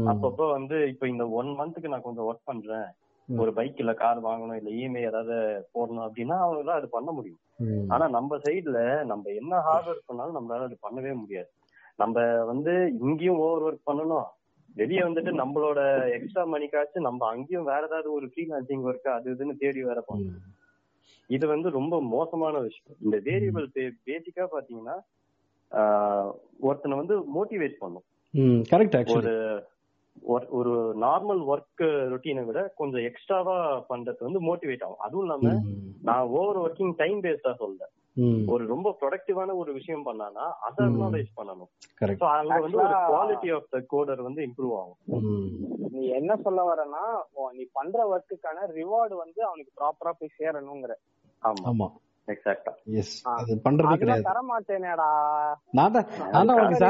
Speaker 2: அப்பப்போ வந்து இப்ப இந்த ஒன் மந்த்துக்கு நான் கொஞ்சம் ஒர்க் பண்றேன். ஒரு பைக் இல்ல கார் வாங்கணும் இல்ல இஎம்ஐ ஏதாவது போடணும் அப்படின்னா அவங்களால அது பண்ண முடியும். ஆனா நம்ம சைடுல நம்ம என்ன ஹார்ட் ஒர்க் பண்ணாலும் நம்மளால அது பண்ணவே முடியாது. நம்ம வந்து இங்கேயும் ஓவர் ஒர்க் பண்ணணும். வெளியே வந்துட்டு நம்மளோட எக்ஸ்ட்ரா மணிக்காச்சும் நம்ம அங்கேயும் வேற ஏதாவது ஒரு ஃப்ரீலான்சிங் ஒர்க் அது இதுன்னு தேடி வேற பண்ணணும். இது வந்து ரொம்ப மோசமான விஷயம். இந்த வேரியபிள் பேசிக்கா பாத்தீங்கன்னா ஒருத்தனை வந்து மோட்டிவேட் பண்ணும்.
Speaker 3: கரெக்ட்
Speaker 2: ஒரு ஒரு- ஒரு நார்மல் ஒர்க் ரொட்டீனை விட கொஞ்சம் எக்ஸ்ட்ராவா பண்றது வந்து மோட்டிவேட் ஆகும். அதுவும் இல்லாம நான் ஓவர் ஒர்க்கிங் டைம் பேஸ்டா சொல்றேன் ஒரு ரொம்ப ப்ரொடக்டிவான ஒரு விஷயம் பண்ணானா அதை அக்னாலேஜ் பண்ணணும்.
Speaker 3: கரெக்ட்
Speaker 2: சோ அங்க வந்து ஒரு குவாலிட்டி ஆஃப் த கோடர் வந்து இம்ப்ரூவ் ஆகும்.
Speaker 1: நீ என்ன சொல்ல வரனா நீ பண்ற ஒர்க்குக்கான ரிவார்டு வந்து அவனுக்கு ப்ராப்பரா போய் சேரணுங்கிற.
Speaker 2: ஆமா.
Speaker 3: ஆமா
Speaker 2: எக்ஸாக்டா
Speaker 3: எஸ் அது பண்றதே
Speaker 1: அதெல்லாம்
Speaker 3: கிடையாது.
Speaker 1: தர மாட்டேனேடா
Speaker 3: நான் நான் உனக்கு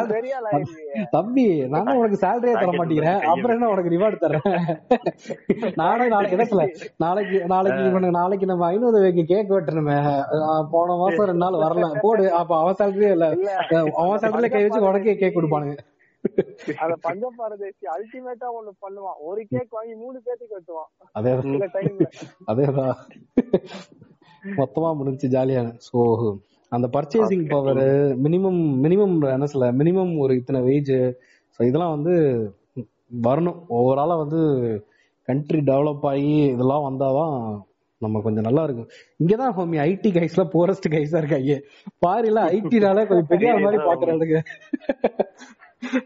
Speaker 1: ஆயிடுவியே.
Speaker 3: தம்பி நான் உனக்கு சேலரியே தர மாட்டேங்கிறேன். அப்புறம் என்ன உனக்கு ரிவார்டு தரேன் நானே நாளைக்கு நாளைக்கு நாளைக்கு இவனுக்கு நாளைக்கு நம்ம ஐநூறு வைக்க கேக் வெட்டணுமே. போன மாசம் ரெண்டு நாள் வரல. போடு. அப்ப அவன் சேலரியே இல்ல. அவன் சேலரியில கை வச்சு உனக்கே கேக் கொடுப்பானுங்க.
Speaker 1: அத பஞ்ச பாரதேசி அல்டிமேட்டா ஒண்ணு பண்ணுவான். ஒரு கேக் வாங்கி மூணு பேத்துக்கு வெட்டுவான்.
Speaker 3: அதே
Speaker 1: சில டைம்ல
Speaker 3: அதேதான். மொத்தமா முடிஞ்சு ஜாலியான சோ அந்த பர்ச்சேசிங் பவர் மினிமம் மினிமம் என்ன சொல்ல மினிமம் ஒரு இத்தனை வேஜ் ஸோ இதெல்லாம் வந்து வரணும். ஓவராலா வந்து கண்ட்ரி டெவலப் ஆகி இதெல்லாம் வந்தாதான் நம்ம கொஞ்சம் நல்லா இருக்கும். இங்கதான் ஹோமி ஐடி கைஸ்ல போரஸ்ட் கைஸா இருக்காங்க. பாரில ஐடினால கொஞ்சம் பெரிய மாதிரி பாக்குறாளுங்க.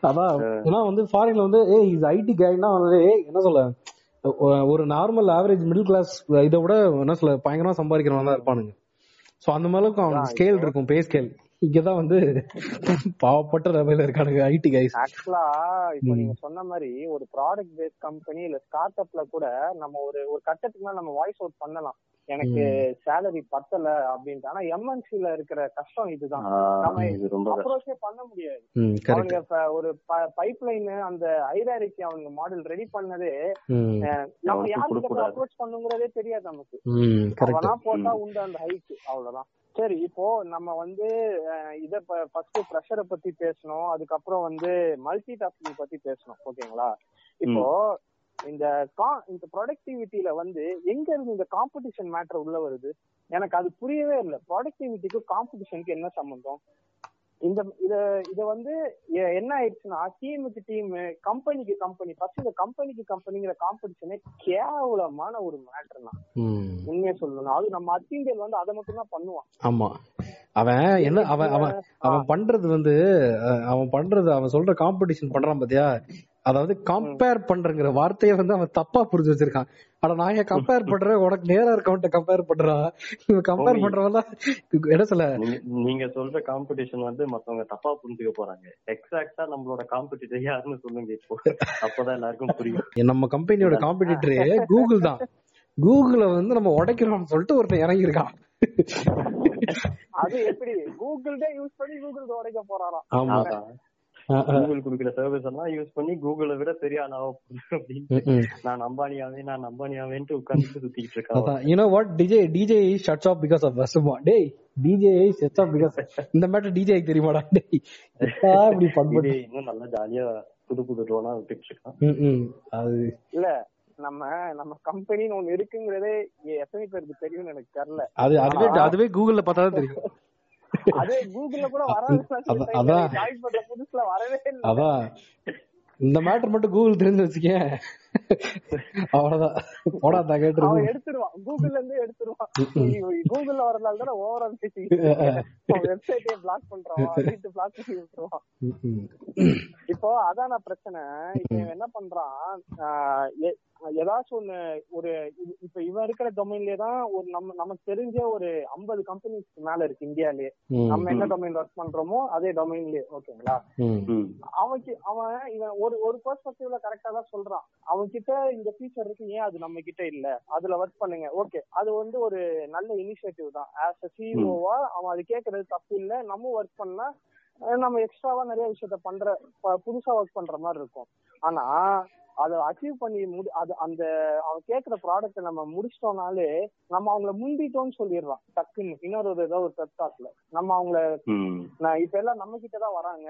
Speaker 3: அதான். ஏன்னா வந்து ஃபாரின்ல வந்து ஏய் இது ஐடி கைனா வந்து என்ன சொல்ல ஒரு நார்மல் ஆவரேஜ் மிடில் கிளாஸ் இதை விட என்ன சொல்ல பயங்கரமா சம்பாதிக்கிறவங்க தான் இருப்பானுங்க. சோ அந்த அவனுக்கு ஸ்கேல் இருக்கும் பே ஸ்கேல் இங்கதான் வந்து பாவப்பட்ட நிலையில இருக்கானுங்க ஐடி கைஸ்
Speaker 1: ஆக்சுவலா இப்போ நீங்க சொன்ன மாதிரி ஒரு ப்ராடக்ட் பேஸ்ட் கம்பெனி இல்ல ஸ்டார்ட் அப்ல கூட நம்ம ஒரு ஒரு கட்டத்துக்கு மேல நம்ம வாய்ஸ் அவுட் பண்ணலாம். எனக்கு சேலரி பத்தல அப்படின்ட்டு. ஆனா எம்என்சில இருக்கிற கஷ்டம் இதுதான். நம்ம. அப்ரோச்சே பண்ண முடியாது. இப்ப ஒரு பைப் லைன் அந்த ஐராரிக்கு அவனுங்க மாடல் ரெடி பண்ணதே நம்ம யாருக்கு. அப்ரோச் பண்ணுங்கிறதே தெரியாது நமக்கு. அவனா போட்டா உண்டு அந்த ஹைட் அவ்வளவுதான். சரி இப்போ நம்ம வந்து இத ஃபர்ஸ்ட் ப்ரெஷரை பத்தி பேசணும். அதுக்கப்புறம் வந்து மல்டி டாஸ்கிங் பத்தி பேசணும். ஓகேங்களா? இப்போ இந்த கா- இந்த ப்ரொடக்டிவிட்டியில வந்து எங்க இருந்து இந்த காம்படிஷன் மேட்டர் உள்ள வருது? எனக்கு அது புரியவே இல்லை. ப்ரொடக்டிவிட்டிக்கும் காம்படிஷனுக்கு என்ன சம்பந்தம்? இந்த இத இத வந்து என்ன ஆயிடுச்சுன்னா டீமுக்கு டீம் கம்பெனிக்கு கம்பெனி ஃபர்ஸ்ட் இந்த கம்பெனிக்கு கம்பெனிங்கிற காம்படிஷனே கேவலமான ஒரு மேட்டர் தான் உண்மையை சொல்லணும் அது நம்ம அத்தியந்தியல் வந்து அதை மட்டும் தான் பண்ணுவான்.
Speaker 3: ஆமா. அவன் என்ன அவன் அவன் அவன் பண்றது வந்து அவன் பண்றது அவன் சொல்ற காம்படிஷன் பண்றான் பாத்தியா? அதாவது கம்பேர் பண்றங்கிற வார்த்தையை வந்து அவன் தப்பா புரிஞ்சு வச்சிருக்கான். ஆனா நான் ஏன் கம்பேர் பண்றேன்? உனக்கு நேரா இருக்கவன்ட்ட கம்பேர் பண்றான் இவன் கம்பேர் தான். என்ன சொல்ல?
Speaker 2: நீங்க- நீங்க சொல்ற காம்படிஷன் வந்து மத்தவங்க தப்பா புரிஞ்சுக்க போறாங்க. எக்ஸாக்டா நம்மளோட காம்படிட்டர் யாருன்னு சொல்லுங்க இப்போ. அப்பதான் எல்லாருக்கும் புரியும்.
Speaker 3: நம்ம கம்பெனியோட காம்படிட்டரே கூகுள் தான். கூகுள வந்து நம்ம உடைக்கிறோம்னு சொல்லிட்டு ஒருத்தன் இறங்கி இருக்கான்
Speaker 1: அது எப்படி? கூகுள் தான் யூஸ் பண்ணி கூகுள் உடைக்க போறாராம்.
Speaker 3: ஆமா.
Speaker 2: கூகுள் குடுக்கிற சர்வீஸ் எல்லாம் யூஸ் பண்ணி கூகுளை விட பெரிய ஆளாவ போகுது அப்படின்னு. நான் அம்பானியாவே நான் அம்பானியாவேன்ட்டு உட்கார்ந்து சுத்திட்டு இருக்கான்
Speaker 3: you know what DJ DJ shuts off because of வசமா டேய் டிஜே ஷட்ஸ் ஆஃப் பிகாஸ் இந்த மேட்டர் டிஜே தெரியுமாடா? டேய் இப்படி
Speaker 2: இது
Speaker 3: பண்பட்டு
Speaker 2: இன்னும் நல்லா ஜாலியா புது புது ட்ரோனா விட்டுட்டு இருக்கான்.
Speaker 3: அது
Speaker 1: இல்ல நம்ம நம்ம கம்பெனின்னு ஒண்ணு இருக்குங்கிறதே எத்தனை பேருக்கு தெரியும்னு எனக்கு தெரியல.
Speaker 3: அது அதுவே அதுவே கூகுள்ல பார்த்தா தான் தெரியும்.
Speaker 1: அதே கூகுள்ல கூட வராது
Speaker 3: அதான், இந்த மேட்டர் மட்டும் கூகுள் தெரிஞ்சு வச்சுக்கேன் அவ்வளவுதான் போடா
Speaker 1: அவன் எடுத்துருவான் கூகுள்ல இருந்து எடுத்துருவான் கூகுள்ல வரதால தானே ஓவரா பேசி வெப்சைட்டே பிளாக் பண்றான். வீட்டு பிளாக் பண்ணி விட்டுருவான். இப்போ அதான பிரச்சனை. இப்ப இவன் என்ன பண்றான்? ஏதாச்சும் ஒண்ணு ஒரு இப்ப இவன் இருக்கிற டொமைன்லயே தான் ஒரு நம்ம நமக்கு தெரிஞ்ச ஒரு ஐம்பது கம்பெனிஸ் மேல இருக்கு இந்தியாலயே. நம்ம என்ன டொமைன் ஒர்க் பண்றோமோ அதே டொமைன்லயே ஓகேங்களா. அவனுக்கு அவன் இவன் ஒரு ஒரு பெர்ஸ்பெக்டிவ்ல கரெக்டா தான் சொல்றான். அவன் கிட்ட இந்த ஃபீச்சர் இருக்கு ஏன் அது நம்ம கிட்ட இல்ல? அதுல ஒர்க் பண்ணுங்க. ஓகே அது வந்து ஒரு நல்ல இனிஷியேட்டிவ் தான். ஆஸ் அ சிஓவா அவன் அது கேக்குறது தப்பு இல்ல. நம்ம ஒர்க் பண்ணா நம்ம எக்ஸ்ட்ராவா நிறைய விஷயத்த பண்ற புதுசா ஒர்க் பண்ற மாதிரி இருக்கும். ஆனா அதை அச்சீவ் பண்ணி முடி அது அந்த அவன் கேக்குற ப்ராடக்ட் நம்ம முடிச்சிட்டோம்னாலே நம்ம அவங்கள முந்திட்டோம்னு சொல்லிடுறான் டக்குன்னு. இன்னொரு ஒரு ஏதோ ஒரு பெப்டாக்ல நம்ம அவங்கள இப்ப எல்லாம் நம்ம கிட்ட தான் வராங்க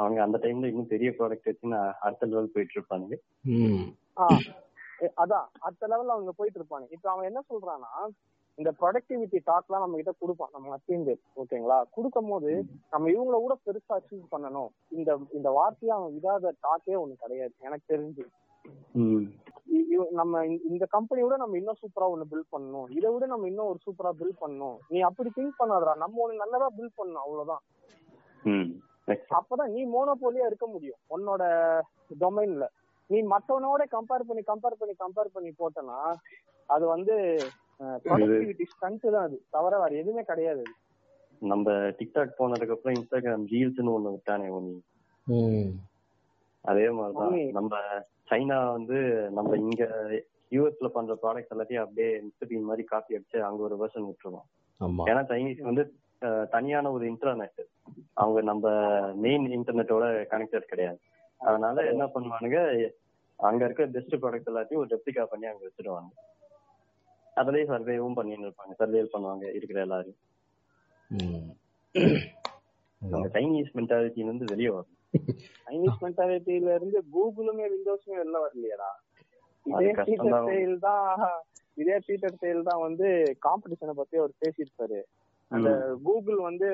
Speaker 2: அவங்க அந்த டைம்ல இன்னும் பெரிய ப்ராடக்ட் வச்சு நான் அடுத்த லெவல் போயிட்டு
Speaker 1: எ- அதான் அடுத்த லெவல்ல அவங்க போயிட்டு இருப்பாங்க இப்ப அவன் என்ன சொல்றான்னா இந்த ப்ரொடக்டிவிட்டி டாக்லாம் நம்ம கிட்ட கொடுப்பான் நம்ம டீம் பேர் ஓகேங்களா கொடுக்கும் போது நம்ம இவங்கள கூட பெருசா அச்சீவ் பண்ணணும். இந்த இந்த வார்த்தையை அவன் விடாத டாக்கே ஒண்ணு கிடையாது. எனக்கு தெரிஞ்சு. நம்ம இந்த- கம்பெனியோட நம்ம இன்னும் சூப்பரா ஒண்ணு பில்ட் பண்ணணும். இதை விட நம்ம இன்னும் ஒரு சூப்பரா பில்ட் பண்ணணும். நீ அப்படி திங்க் பண்ணாதடா. நம்ம ஒண்ணு நல்லதா பில்ட் பண்ணணும். அவ்வளவுதான். அப்பதான் நீ மோனோபோலியா இருக்க முடியும். உன்னோட டொமைன்ல நீ மத்தவனோட கம்பேர் பண்ணி கம்பேர் பண்ணி கம்பேர் பண்ணி போட்டனா அது வந்து ப்ரொடக்டிவிட்டி ஸ்டண்ட் தான் அது. தவிர வேற எதுவுமே கிடையாது அது.
Speaker 2: நம்ம டிக்டாக் போனதுக்கு அப்புறம் இன்ஸ்டாகிராம் ரீல்ஸ்னு ஒண்ணு விட்டானே ஒண்ணு அதே மாதிரிதான். நம்ம சைனா வந்து நம்ம இங்க யூஎஸ்ல பண்ற ப்ராடக்ட் எல்லாத்தையும் அப்படியே இன்ஸ்டபின் மாதிரி காப்பி அடிச்சு அங்க ஒரு வெர்ஷன் விட்டுருவோம்.
Speaker 3: ஆமா.
Speaker 2: ஏன்னா சைனீஸ் வந்து தனியான ஒரு இன்டர்நெட் அவங்க நம்ம மெயின் இன்டர்நெட்டோட கனெக்டட் கிடையாது. அதனால என்ன பண்ணுவானுங்க அங்க இருக்க பெஸ்ட் ப்ராடக்ட் எல்லாத்தையும் ஒரு ரெப்ளிகா பண்ணி அங்க வச்சிருவாங்க. அதுலயே சர்வேவும் பண்ணிட்டு இருப்பாங்க. சர்வேல் பண்ணுவாங்க இருக்கிற எல்லாரும். அந்த சைனீஸ் மென்டாலிட்டி வந்து வெளியே வரும்.
Speaker 1: சைனீஸ் மென்டாலிட்டியில இருந்து கூகுளுமே விண்டோஸுமே வெளில வரலையேடா. இதே
Speaker 2: தான்.
Speaker 1: செயல் தான் இதே பீட்டர் செயல் தான் வந்து காம்படிஷனை பத்தி அவர் பேசியிருப்பாரு. அந்த கூகுள் வந்து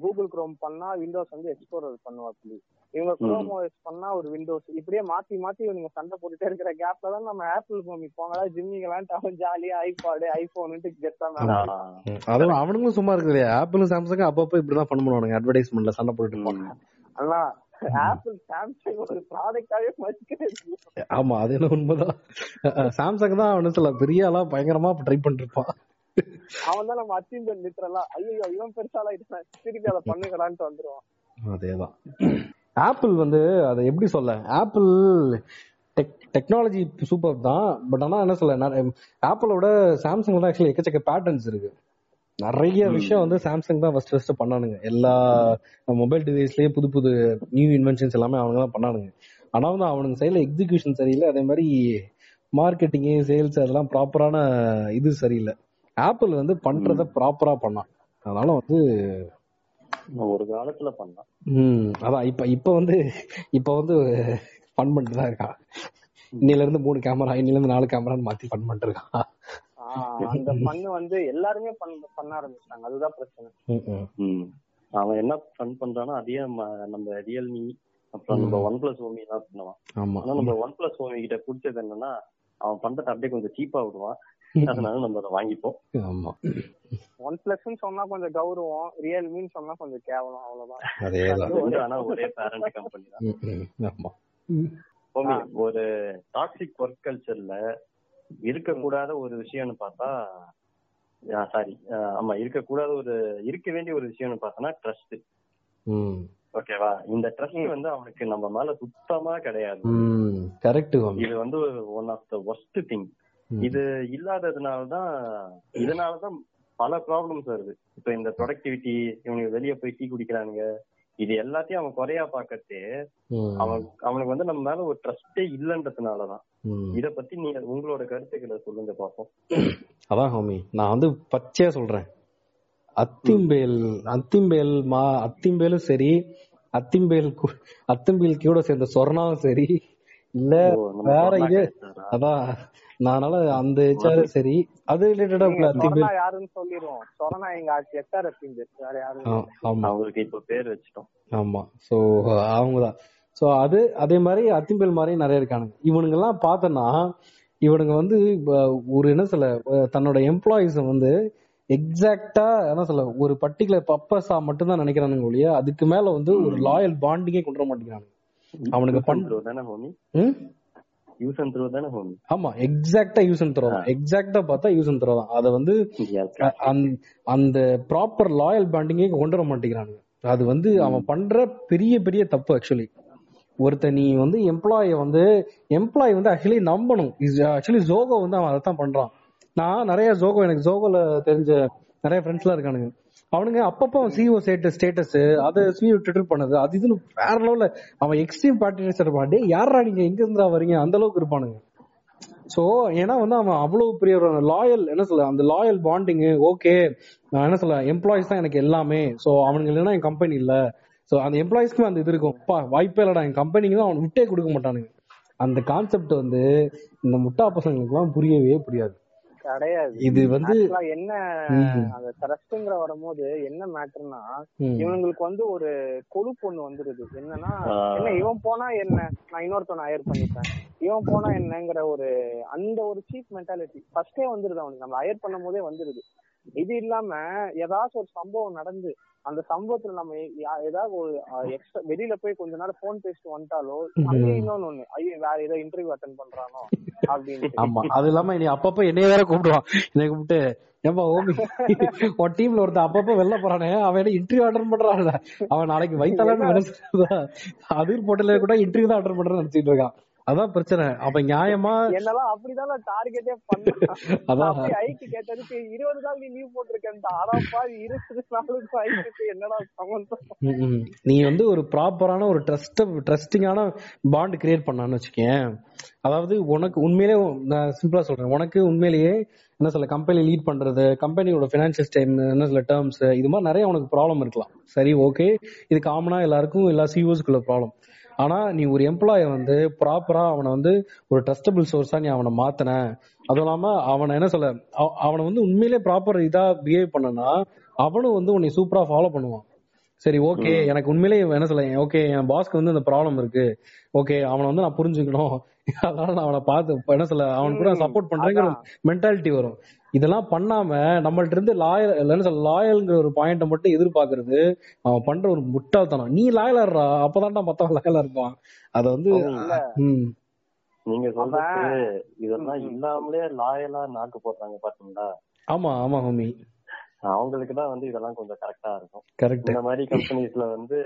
Speaker 1: கூகுள் குரோம் பண்ணா விண்டோஸ் வந்து எக்ஸ்ப்ளோரர் பண்ணுவாப்படி இவங்க குரோம் ஓஎஸ் பண்ணா ஒரு விண்டோஸ் இப்படியே மாத்தி மாத்தி இவங்க சண்டை போட்டுட்டே இருக்கிற கேப்ல தான் நம்ம ஆப்பிள் பூமி போங்களா ஜிம்மிங்களான்ட்டு அவன் ஜாலியா ஐபாடு ஐபோன்ட்டு கெட்டா
Speaker 2: ஆஹ்.
Speaker 3: ம். அதுவும் அவனுங்களும் சும்மா இருக்குது ஆப்பிளும் சாம்சங் அப்பப்போ இப்படிதான் பண்ண பண்ணுவானுங்க அட்வர்டைஸ்மெண்ட்ல சண்டை போட்டுட்டு இருப்பாங்க
Speaker 1: ஆனா ஆப்பிள் சாம்சங் ஒரு ப்ராடக்டாவே மதிக்கிறது
Speaker 3: ஆமா அது என்ன உண்மைதான்? சாம்சங் தான் அவனு சொல்ல பெரிய ஆளா பயங்கரமா ட்ரை பண்ணிட்டு இருப்பான்.
Speaker 1: அவன் தான் நம்ம அச்சீவ்மெண்ட் லிட்டரலா ஐயோ இவன் பெருசாலா ஆயிட்டான் திருப்பி அதை பண்ணுங்கடான்ட்டு வந்துருவான்.
Speaker 3: அதேதான். ஆப்பிள் வந்து அதை எப்படி சொல்ல? ஆப்பிள் டெக்னாலஜி சூப்பர் தான். பட் ஆனா என்ன சொல்ல ஆப்பிளோட சாம்சங் தான் ஆக்சுவலி எக்கச்சக்க பேட்டர்ன்ஸ் இருக்கு. நிறைய விஷயம் வந்து சாம்சங் தான் ஃபர்ஸ்ட் ஃபர்ஸ்ட் பண்ணானுங்க. எல்லா மொபைல் டிவைஸ்லயே புது புது நியூ இன்வென்ஷன்ஸ் எல்லாமே அவங்க தான் பண்ணானுங்க. ஆனா வந்து அவனுங்க சைடுல எக்ஸிகியூஷன் சரியில்லை. அதே மாதிரி மார்க்கெட்டிங் சேல்ஸ் அதெல்லாம் ப்ராப்பரான இது சரியில்லை. ஆப்பிள் வந்து பண்றத ப்ராப்பரா பண்ணான் அதனால வந்து
Speaker 2: ஒரு காலத்துல பண்ணலாம்
Speaker 3: ம் அதான் இப்ப இப்ப வந்து இப்ப வந்து ஃபன் பண்ணிட்டு தான் இருக்கான் இன்னையில இருந்து மூணு கேமரா இன்னையில இருந்து நாலு கேமரான்னு மாத்தி ஃபன் பண்ணிட்டு இருக்கான்
Speaker 1: அந்த பண்ணு வந்து எல்லாருமே பண்ண ஆரம்பிச்சிட்டாங்க. அதுதான் பிரச்சனை.
Speaker 2: அவன் என்ன ஃபன் பண்றானோ அதையே நம்ம- ரியல்மி அப்புறம் நம்ம ஒன் பிளஸ் ஓமி எல்லாம் பண்ணுவான்.
Speaker 3: ஆமா.
Speaker 2: ஆனா நம்ம ஒன் பிளஸ் ஓமி கிட்ட பிடிச்சது என்னன்னா அவன் பண்றத அப்படியே கொஞ்சம் சீப்பா விடுவான். அதனால நம்ம அதை வாங்கிப்போம்.
Speaker 3: ஆமா.
Speaker 1: ஒன் பிளஸ் சொன்னா கொஞ்சம் கௌரவம் ரியல்மின்னு சொன்னா கொஞ்சம் கேவலம் அவ்வளவுதான்.
Speaker 3: அதேதான்.
Speaker 2: ஆனா ஒரே பேரண்ட் கம்பெனி தான்.
Speaker 3: ஆமா.
Speaker 2: ஒரு டாக்ஸிக் ஒர்க் கல்ச்சர்ல இருக்கக்கூடாத ஒரு விஷயம்னு பார்த்தா சாரி ஆமா இருக்கக்கூடாத ஒரு இருக்க வேண்டிய ஒரு விஷயம்னு பார்த்தோம்னா ட்ரஸ்ட்
Speaker 3: ம்.
Speaker 2: ஓகேவா இந்த ட்ரஸ்ட் வந்து அவனுக்கு நம்ம மேல சுத்தமா கிடையாது.
Speaker 3: ம் கரெக்ட் ஹோமி
Speaker 2: இது வந்து one of the worst thing. இது இல்லாததுனாலதான் இதனாலதான் பல ப்ராப்ளம்ஸ் வருது. இப்ப இந்த ப்ரொடக்டிவிட்டி இவனுக்கு வெளிய போய் டீ குடிக்கிறானுங்க இது எல்லாத்தையும் அவன் குறையா பாக்கத்தே
Speaker 3: ம்,
Speaker 2: அவன் அவனுக்கு வந்து நம்ம மேல ஒரு ட்ரஸ்டே இல்லன்றதுனாலதான். இத பத்தி நீங்க உங்களோட கருத்துக்களை சொல்லுங்க பாப்போம்
Speaker 3: அதான் ஹோமி நான் வந்து பச்சையா சொல்றேன். அத்திம்பேல் அத்திம்பேல் மா அத்திம்பேலும் சரி அத்திம்பேல் அத்திம்பேல் கூட சேர்ந்த சொர்ணாவும் சரி இல்ல வேற இது? அதான் அதனால அந்த HR சரி அது ரிலேட்டடா
Speaker 1: சொரணா யாருன்னு சொல்லிடுவோம் சொரணா எங்க எஸ்ஆர் வேற யாரும்
Speaker 3: ஆமா.
Speaker 2: அவங்களுக்கு இப்ப பேர் வச்சிட்டோம்.
Speaker 3: ஆமா. சோ அவங்கதான். சோ அது அதே மாதிரி அத்திம்பேல் மாதிரி நிறைய இருக்கானுங்க. இவனுங்க எல்லாம் பார்த்தனா இவனுங்க வந்து ஒரு என்ன சொல்ல தன்னோட எம்ப்ளாயிஸ வந்து எக்ஸாக்டா என்ன சொல்ல ஒரு பர்டிகுலர் பர்பஸா மட்டும்தான் நினைக்கிறானுங்க ஒழிய அதுக்கு மேல வந்து ஒரு லாயல் பாண்டிங்கே கொண்டு வர மாட்டேங்கிறானுங்க. அவனுக்கு பண்-
Speaker 2: த்ரூ தானே ஹோமி
Speaker 3: ம்?
Speaker 2: யூஸ் அண்ட் த்ரூ தானே ஹோமி
Speaker 3: ஆமா எக்ஸாக்டா யூஸ் அண்ட் த்ரோ தான். எக்ஸாக்டா பார்த்தா யூஸ் அண்ட் த்ரோ தான். அதை வந்து அந்த- ப்ராப்பர் லாயல் பாண்டிங்கே கொண்டு வர மாட்டேங்கிறானுங்க. அது வந்து அவன் பண்ற பெரிய பெரிய தப்பு ஆக்சுவலி ஒருத்த நீ வந்து எம்ப்ளாய வந்து எம்ப்ளாய் வந்து ஆக்சுவலி நம்பணும். ஆக்சுவலி ஜோகோ வந்து அவன் அதைத்தான் பண்றான். நான் நிறைய ஜோகோ எனக்கு ஜோகோல தெரிஞ்ச நிறைய ஃப்ரெண்ட்ஸ்லாம் இருக்கானுங்க. அவனுங்க அப்பப்போ சிஓ சேட்டு ஸ்டேட்டஸ் அதை சிஓ ட்விட்டர் பண்ணது அது இதுன்னு வேற லெவல்ல அவன் எக்ஸ்ட்ரீம் பார்ட்டினஸ் இருப்பான். டே யாரா நீங்க? எங்க இருந்தா வரீங்க அந்த அளவுக்கு இருப்பானுங்க. சோ ஏன்னா வந்து அவன் அவ்வளவு பெரிய ஒரு லாயல் என்ன சொல்ல அந்த லாயல் பாண்டிங் ஓகே நான் என்ன சொல்ல எம்ப்ளாயிஸ் தான் எனக்கு எல்லாமே. சோ அவனுங்க இல்லைன்னா என் கம்பெனி இல்ல. சோ அந்த எம்ப்ளாயிஸ்க்கு அந்த இது இருக்கும். அப்பா வாய்ப்பே இல்லடா. என் கம்பெனிக்கு தான் அவன் விட்டே கொடுக்க மாட்டானுங்க. அந்த கான்செப்ட் வந்து இந்த முட்டா பசங்களுக்கு எல்லாம் புரியவே புரியாது.
Speaker 1: கிடையாது
Speaker 3: இது வந்து
Speaker 1: என்ன. அந்த ட்ரஸ்ட்ங்கிற வரும்போது என்ன மேட்டர்னா இவங்களுக்கு வந்து ஒரு கொழுப்பு ஒண்ணு வந்துருது. என்னன்னா. என்ன இவன் போனா என்ன? நான் இன்னொருத்தவனை ஹயர் பண்ணிப்பேன். இவன் போனா என்னங்கிற ஒரு அந்த ஒரு சீப் மென்டாலிட்டி ஃபர்ஸ்டே வந்துருது அவனுக்கு. நம்ம ஹயர் பண்ணும் போதே வந்துருது. இது இல்லாம ஏதாச்சும் ஒரு சம்பவம் நடந்து அந்த சம்பவத்துல நம்ம ஏதாவது ஒரு எக்ஸ்ட்ரா வெளியில போய் கொஞ்ச நேரம் போன் பேசிட்டு வந்துட்டாலோ அங்கே இன்னொன்னு ஒண்ணு ஐயோ வேற ஏதோ இன்டர்வியூ அட்டன் பண்றானோ அப்படின்னு
Speaker 3: ஆமா. அது இல்லாம நீ அப்பப்ப என்னைய வேற கூப்பிடுவான். என்னை கூப்பிட்டு ஏன்பா ஓமி உன் டீம்ல ஒருத்தன் அப்பப்ப வெளில போறானே அவன் என்ன இன்டர்வியூ அட்டன் பண்றான்ல. அவன் நாளைக்கு வைத்தாலும் அதிர் போட்டல கூட இன்டர்வியூ தான் அட்டன் பண்றேன்னு நினைச்சிட்டு இருக்கான். அதான் பிரச்சனை. அப்ப நியாயமா
Speaker 1: என்னெல்லாம் அப்படிதான் டார்கெட்டே பண்ணேன்.
Speaker 3: அதான்.
Speaker 1: ஐக்கு கேட்டதுக்கு இருபது நாள் நீ லீவ் போட்டிருக்கேன் ஆனாப்பா இருபது நாளுக்கு ஐக்கு என்னடா சம்பந்தம்.
Speaker 3: நீ வந்து ஒரு ப்ராப்பரான ஒரு ட்ரஸ்ட் ட்ரஸ்டிங்கான பாண்ட் கிரியேட் பண்ணான்னு வச்சுக்கேன் அதாவது உனக்கு உண்மையிலே நான் சிம்பிளா சொல்றேன். உனக்கு உண்மையிலேயே என்ன சொல்ல கம்பெனி லீட் பண்றது கம்பெனியோட பினான்சியல் டைம் என்ன சொல்ல டேர்ம்ஸ் இது மாதிரி நிறைய உனக்கு ப்ராப்ளம் இருக்கலாம். சரி ஓகே இது காமனா எல்லாருக்கும் எல்லா சிஓஸ்க்குள்ள ப்ராப்ளம் ஆனா நீ ஒரு எம்ப்ளாய வந்து ப்ராப்பரா அவனை வந்து ஒரு ட்ரஸ்டபிள் சோர்ஸா நீ அவனை மாத்தின. அதுவும் இல்லாம அவனை என்ன சொல்ல அவ- அவனை வந்து உண்மையிலே ப்ராப்பர் இதா பிஹேவ் பண்ணனா அவனும் வந்து உன்னை சூப்பரா ஃபாலோ பண்ணுவான். சரி ஓகே எனக்கு உண்மையிலேயே என்ன சொல்ல ஓகே என் பாஸ்க்கு வந்து இந்த ப்ராப்ளம் இருக்கு. ஓகே அவனை வந்து நான் புரிஞ்சுக்கணும். அதனால நான் அவனை பார்த்து என்ன சொல்ல அவனுக்கு கூட சப்போர்ட் பண்றேங்கிற. மென்டாலிட்டி வரும். இதெல்லாம் பண்ணாம நம்மள்ட்ட இருந்து லாயல் என்ன சொல்ல லாயல்ங்கிற ஒரு பாயிண்ட மட்டும் எதிர்பார்க்கறது அவன் பண்ற ஒரு முட்டாள்தனம். நீ லாயலர்ரா அப்பதான்டா மத்தவன் லாயலா இருப்பான். அத வந்து
Speaker 2: நீங்க சொல்றது இதெல்லாம். இல்லாமலே லாயலா நாக்கு போடுறாங்க பாத்தீங்களா?
Speaker 3: ஆமா ஆமா ஹோமி
Speaker 2: அவங்களுக்கு தான் வந்து இதெல்லாம் கொஞ்சம் கரெக்டா இருக்கும்.
Speaker 3: கரெக்ட்
Speaker 2: இந்த மாதிரி கம்பெனிஸ்ல வந்து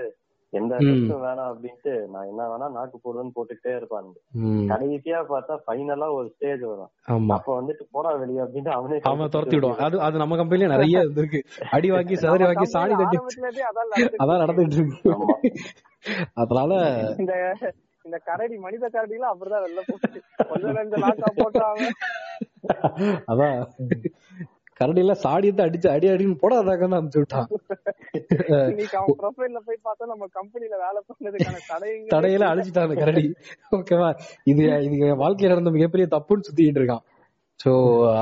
Speaker 2: எந்த
Speaker 3: ம்.
Speaker 2: டெஸ்டும் வேணாம் அப்படின்ட்டு நான் என்ன வேணா நாக்கு போடுவேன்னு போட்டுக்கிட்டே இருப்பாங்க
Speaker 3: ம்.
Speaker 2: கடைசியா பார்த்தா ஃபைனலா ஒரு ஸ்டேஜ் வரும். அப்ப வந்துட்டு போடா வெளியே அப்படின்ட்டு அவனே
Speaker 3: அவன் துரத்தி விடுவான். அது அது நம்ம கம்பெனில நிறைய இருக்கு அடி வாங்கி சதறி வாங்கி சாணி தட்டி
Speaker 1: அதான் நடந்துட்டு இருக்கு.
Speaker 3: அதனால
Speaker 1: இந்த இந்த கரடி மனித கரடிலாம் அப்படிதான் வெளில போச்சு கொஞ்சம் ரெண்டு லாக்கா போட்டாங்க
Speaker 3: அதான். கரடியில சாடியத்தை அடிச்சு அடி அடின்னு போடாதாக்கன்னு அனுப்பிச்சு விட்டான்.
Speaker 1: அவன் ப்ரொஃபைல்ல போய் பார்த்தா நம்ம கம்பெனில வேலை பண்ணதுக்கான தடைங்க
Speaker 3: தடையில அழிச்சிட்டாங்க கரடி. ஓகேவா இது இது வாழ்க்கையில நடந்த மிகப்பெரிய தப்புன்னு சுத்திட்டு இருக்கான். சோ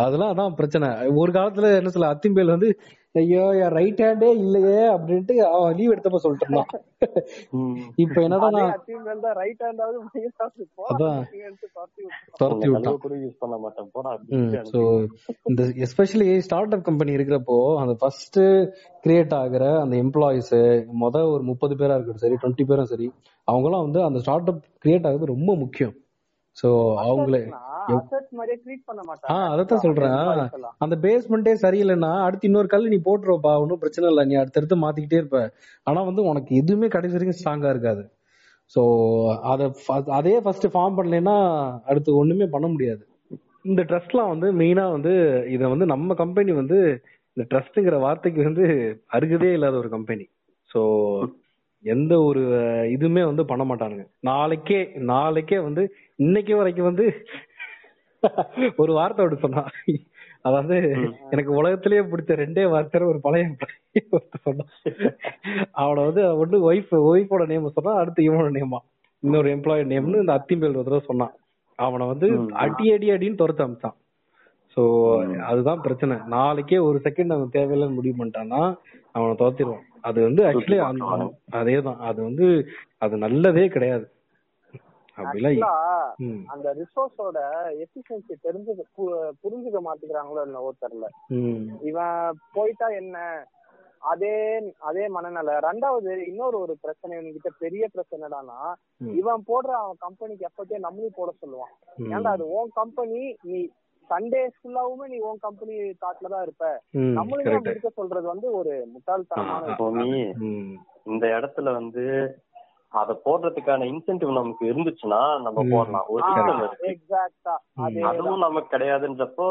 Speaker 3: அதெல்லாம் அதான் பிரச்சனை. ஒரு காலத்துல என்ன சொல்ல அத்திம்பேல் வந்து ஐயோ என் ரைட் ஹேண்டே இல்லையே அப்படின்ட்டு அவன் லீவ் எடுத்தப்ப சொல்லிட்டு இருந்தான் இப்ப என்னடா நான்
Speaker 1: ரைட் ஹேண்டாவது. துரத்தி
Speaker 3: விட்டான்.
Speaker 2: யூஸ் பண்ண மாட்டேன். போடா
Speaker 3: ஸோ இந்த எஸ்பெஷலி ஸ்டார்ட் அப் கம்பெனி இருக்கிறப்போ அந்த ஃபர்ஸ்ட் கிரியேட் ஆகுற அந்த எம்ப்ளாயிஸ் மொத ஒரு முப்பது பேரா இருக்கட்டும் சரி டுவெண்ட்டி பேரும் சரி அவங்கலாம் வந்து அந்த ஸ்டார்ட் அப் கிரியேட் ஆகுறது ரொம்ப முக்கியம். ஸோ அவங்களே அதத்தான் சொல்றேன். அந்த பேஸ்மெண்டே சரியில்லைன்னா அடுத்து இன்னொரு கல் நீ போட்டுருவப்பா ஒன்றும் பிரச்சனை இல்லை நீ அடுத்தடுத்து மாத்திக்கிட்டே இருப்ப. ஆனா வந்து உனக்கு எதுவுமே கடைசி வரைக்கும் ஸ்ட்ராங்கா இருக்காது. ஸோ அதை அதே ஃபர்ஸ்ட் ஃபார்ம் பண்ணலைன்னா அடுத்து ஒண்ணுமே பண்ண முடியாது. இந்த ட்ரஸ்ட்லாம் வந்து மெயினா வந்து இதை வந்து நம்ம கம்பெனி வந்து இந்த ட்ரஸ்ட்ங்கிற வார்த்தைக்கு வந்து அருகதே இல்லாத ஒரு கம்பெனி ஸோ எந்த ஒரு இதுவுமே வந்து பண்ண மாட்டானுங்க. நாளைக்கே நாளைக்கே வந்து இன்னைக்கு வரைக்கும் வந்து ஒரு வார்த்தை அப்படி சொன்னான். அதாவது எனக்கு உலகத்திலேயே பிடிச்ச ரெண்டே வார்த்தை ஒரு பழைய சொன்னான். அவனை வந்து ஒண்ணு ஒய்ஃப் ஒய்ஃபோட நேம் சொன்னா அடுத்து இவனோட நேமா இன்னொரு எம்ப்ளாயி நேம்னு இந்த அத்திம்பேல் ஒரு தடவை சொன்னான். அவனை வந்து அடி அடி அடின்னு துரத்து அமிச்சான். சோ அதுதான் பிரச்சனை. நாளைக்கே ஒரு செகண்ட் அவன் தேவையில்லைன்னு முடிவு பண்ணிட்டான்னா அவனை துரத்திடுவான். அது வந்து ஆக்சுவலி அதேதான். அது வந்து அது நல்லதே கிடையாது.
Speaker 1: அந்த ரிசோர்ஸோட எஃபிஷியன்சி தெரிஞ்சு பு- புரிஞ்சுக்க மாட்டேங்கிறாங்களோ என்னவோ தெரியல.
Speaker 3: ம்,
Speaker 1: இவன் போயிட்டா என்ன? அதே அதே மனநிலை. ரெண்டாவது இன்னொரு ஒரு பிரச்சனை இவன்கிட்ட பெரிய பிரச்சனைடானா. இவன் போடுற அவன் கம்பெனிக்கு எப்பத்தே நம்மளையும் போட சொல்லுவான். ஏன்டா அது உன் கம்பெனி நீ சண்டே ஃபுல்லாவுமே நீ உன் கம்பெனி தாட்ல தான் இருப்ப. அப்படி இருக்க சொல்றது வந்து ஒரு முட்டாள்தனமான
Speaker 2: இந்த இடத்துல வந்து அத போடுறதுக்கான இன்சென்டிவ் நமக்கு இருந்துச்சுன்னா நம்ம. போடலாம். ஒரு இருக்கு
Speaker 1: அதே
Speaker 2: அதுவும் நமக்கு கிடையாதுன்றப்போ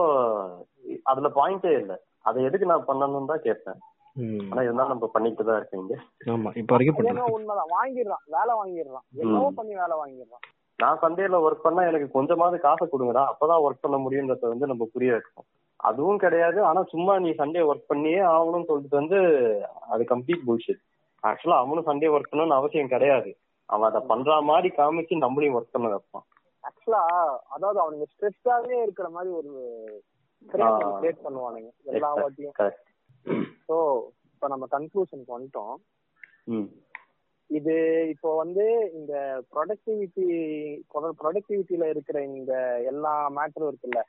Speaker 2: அதுல பாயிண்டே இல்ல. அதை எதுக்கு நான் பண்ணணும்னு தான் கேட்பேன். ஆனா இருந்தாலும் நம்ம பண்ணிட்டு தான் இருக்கீங்க.
Speaker 3: ஆமா இப்ப வரைக்கும்
Speaker 1: உண்மைதான். வாங்கிடுறான். வேலை வாங்கிடுறான். என்னவோ பண்ணி வேலை வாங்கிடுறான்.
Speaker 2: நான் சண்டேல ஒர்க் பண்ணா எனக்கு கொஞ்சமாவது காசை கொடுங்கடா. அப்பதான் ஒர்க் பண்ண முடியுன்றத வந்து நம்ம புரிய வைக்கணும் அதுவும் கிடையாது. ஆனா சும்மா நீ சண்டே ஒர்க் பண்ணியே ஆகணும்னு சொல்லிட்டு வந்து அது கம்ப்ளீட் புல்ஷிட் ஆக்சுவலா அவனும் சண்டே ஒர்க் பண்ணணும்னு அவசியம் கிடையாது. அவன் அதை பண்ற மாதிரி காமிச்சு நம்மளையும் ஒர்க் பண்ண வைப்பான்
Speaker 1: ஆக்சுவலா அதாவது அவனுங்க ஸ்ட்ரெஸ்டாவே இருக்கிற மாதிரி ஒரு கிரியேட் பண்ணுவானுங்க. எல்லா வாட்டியும்.
Speaker 2: கரெக்ட்
Speaker 1: சோ இப்ப நம்ம கன்க்ளூஷனுக்கு வந்துட்டோம். இது இப்போ வந்து இந்த ப்ரொடக்டிவிட்டி ப்ரொடக்டிவிட்டில இருக்கிற இந்த எல்லா மேட்டரும் இருக்குல்ல?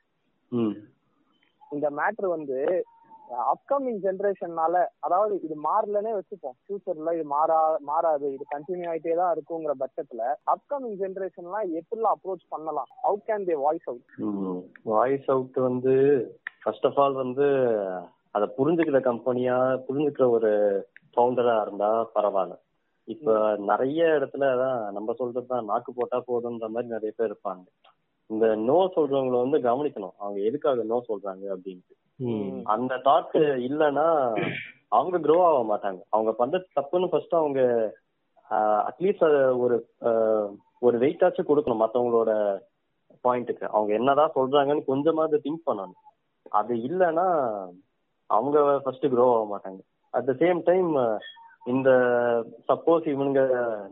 Speaker 1: இந்த மேட்ரு வந்து அப்கமிங் ஜென்ரேஷன்னால அதாவது இது மாறலனே வச்சுப்போம். ஃபியூச்சர்ல இது மாறா மாறாது. இது கண்டினியூ ஆயிட்டே தான் இருக்குங்கிற பட்சத்துல அப்கமிங் ஜென்ரேஷன்லாம் எப்படிலாம் அப்ரோச் பண்ணலாம்? How can they voice out
Speaker 2: voice out வந்து ஃபர்ஸ்ட் ஆஃப் ஆல் வந்து அதை புரிஞ்சுக்கிற கம்பெனியா புரிஞ்சுக்கிற ஒரு ஃபவுண்டரா இருந்தா பரவாயில்ல. இப்ப நிறைய இடத்துல தான் நம்ம சொல்றது தான் நாக்கு போட்டா போதுன்ற மாதிரி நிறைய பேர் இருப்பாங்க. இந்த நோ சொல்றவங்கள வந்து கவனிக்கணும். அவங்க எதுக்காக நோ சொல்றாங்க அப்படின்ட்டு. அந்த தாட் இல்லைன்னா அவங்க க்ரோ ஆக மாட்டாங்க. அவங்க பண்ற தப்புன்னு ஃபர்ஸ்ட் அவங்க அட்லீஸ்ட் ஒரு ஆஹ், ஒரு வெயிட்டாச்சும் கொடுக்கணும் மத்தவங்களோட பாயிண்ட்டுக்கு அவங்க என்னதான் சொல்றாங்கன்னு கொஞ்சமாவது திங்க் பண்ணணும். அது இல்லைன்னா அவங்க ஃபர்ஸ்ட் க்ரோ ஆக மாட்டாங்க. அட் த சேம் டைம் இந்த சப்போஸ் இவனுங்க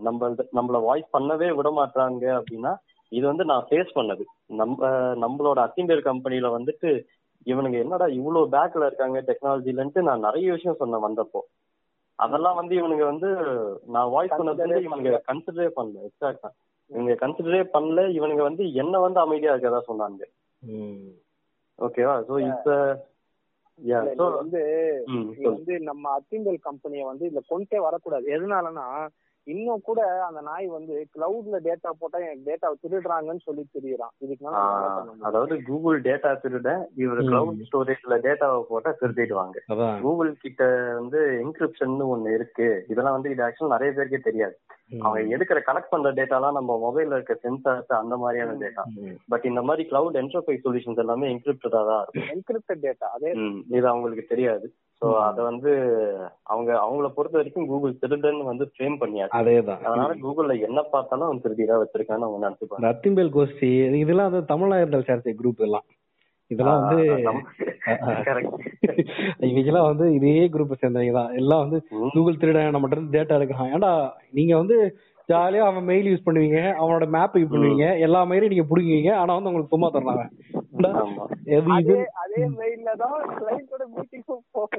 Speaker 2: நம்ம நம்மள வாய்ஸ் பண்ணவே விட மாட்டாங்க அப்படின்னா இது வந்து நான் ஃபேஸ் பண்ணது. நம்ம நம்மளோட அத்திம்பேர் கம்பெனில வந்துட்டு இவனுங்க என்னடா இவ்வளவு பேக்ல இருக்காங்க டெக்னாலஜிலன்ட்டு நான் நிறைய விஷயம் சொன்னேன் வந்தப்போ. அதெல்லாம் வந்து இவனுங்க வந்து நான் வாய்ஸ் பண்ணது வந்து இவனுங்க கன்சிடரே பண்ணல எக்ஸாக்டா இவங்க கன்சிடரே பண்ணல இவனுங்க வந்து என்ன வந்து அமைதியா இருக்கதா சொன்னாங்க. ஓகேவா? சோ இப்ப
Speaker 1: வந்து நம்ம அத்திம்பல் கம்பெனியை வந்து இதுல கொண்டே வரக்கூடாது. எதனாலனா இன்னும் கூட அந்த நாய் வந்து கிளவுட்ல டேட்டா போட்டா எனக்கு டேட்டா திருடுறாங்கன்னு சொல்லி தெரியறான். இதுக்கு?
Speaker 2: அதாவது கூகுள் டேட்டா திருட இவர். கிளவுட் ஸ்டோரேஜ்ல டேட்டாவை போட்டா திருடிடுவாங்க. கூகுள் கிட்ட வந்து என்கிரிப்ஷன் ஒண்ணு இருக்கு. இதெல்லாம் வந்து இது ஆக்சுவலா நிறைய பேருக்கே தெரியாது. அவங்க எடுக்கிற கலெக்ட் பண்ற டேட்டாலாம் நம்ம மொபைல்ல இருக்க சென்சார்ஸ் அந்த மாதிரியான டேட்டா. பட் இந்த மாதிரி கிளவுட் என்டர்பிரைஸ் சொல்யூஷன்ஸ் எல்லாமே என்கிரிப்டடா தான் இருக்கும்.
Speaker 1: என்கிரிப்டட் டேட்டா அதே
Speaker 2: இது அவங்களுக்கு தெரியாது. சோ. அத வந்து அவங்க அவங்கள பொறுத்த வரைக்கும் கூகுள் திருடன் வந்து ஃப்ரேம் பண்ணியாச்சு.
Speaker 3: அதேதான்.
Speaker 2: அதனால கூகுள்ல என்ன பார்த்தாலும் அவன் திருடிதான் வச்சிருக்கான்னு அவங்க நினைச்சுப்பாங்க.
Speaker 3: இந்த அத்திம்பேல் கோஷ்டி இதெல்லாம் வந்து தமிழாயிரங்கள் சேர்த்த குரூப் எல்லாம் இதெல்லாம் வந்து இவங்கெல்லாம் வந்து இதே குரூப் சேர்ந்தவங்க தான் எல்லாம் வந்து கூகுள் திருடன் நம்மகிட்ட இருந்து டேட்டா எடுக்கிறான். ஏன்டா நீங்க வந்து ஜாலியா அவன் மெயில் யூஸ் பண்ணுவீங்க அவனோட மேப் யூஸ் பண்ணுவீங்க எல்லா மெயிலையும் நீங்க புடுங்குவீங்க ஆனா வந்து உங்களுக்கு சும்மா தரலாம்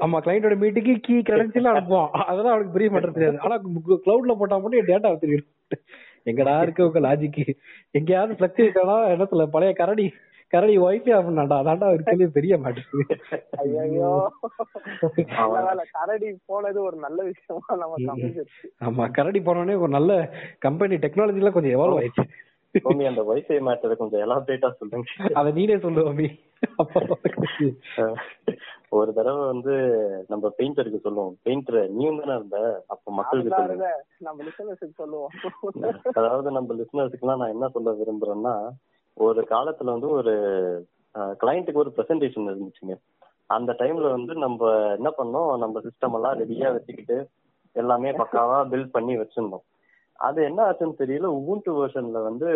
Speaker 2: ஆமா.
Speaker 1: கிளைண்டோட
Speaker 3: மீட்டுக்கு கீ கிரெடென்ஷியல் அனுப்புவான். அதெல்லாம் அவனுக்கு பெரிய மேட்டர் தெரியாது. ஆனா கிளவுட்ல போட்டா மட்டும் டேட்டா தெரியும் எங்கடா இருக்கு உங்க லாஜிக் எங்கேயாவது பிளக்சுவேட் ஆனா என்ன சொல்ல பழைய கரடி கரடி ஒய்ஃபை அப்படின்னாடா அதான்டா இருக்கிறதுலே பெரிய மேட்டர்
Speaker 1: ஐயோ கரடி போனது ஒரு நல்ல விஷயமா நமக்கு
Speaker 3: ஆமா கரடி போனோடனே ஒரு நல்ல கம்பெனி டெக்னாலஜி எல்லாம் கொஞ்சம் எவால்வ் ஆயிடுச்சு.
Speaker 2: கோமி அந்த வைஃபை மேட்டரை கொஞ்சம் எலாபரேட்டா சொல்லுங்க.
Speaker 3: அத நீனே சொல்லு
Speaker 2: அஹ் ஒரு தடவை வந்து நம்ம பெயிண்டருக்கு சொல்லுவோம். பெயிண்டர் நீ தானே இருந்த? அப்ப மக்களுக்கு சொல்லுங்க.
Speaker 1: நம்ம லிசனர்ஸுக்கு சொல்லுவோம்.
Speaker 2: அதாவது நம்ம லிசனர்ஸ்க்குலாம் நான் என்ன சொல்ல விரும்புறேன்னா ஒரு காலத்துல வந்து ஒரு கிளைண்ட்டுக்கு ஒரு பிரசன்டேஷன் இருந்துச்சுங்க. அந்த டைம்ல வந்து நம்ம என்ன பண்ணோம்? நம்ம சிஸ்டம் எல்லாம் ரெடியா வச்சுக்கிட்டு எல்லாமே பக்காவா பில்ட் பண்ணி வச்சிருந்தோம். அது என்ன ஆச்சுன்னு தெரியல. உபுண்டு வெர்ஷன்ல வந்து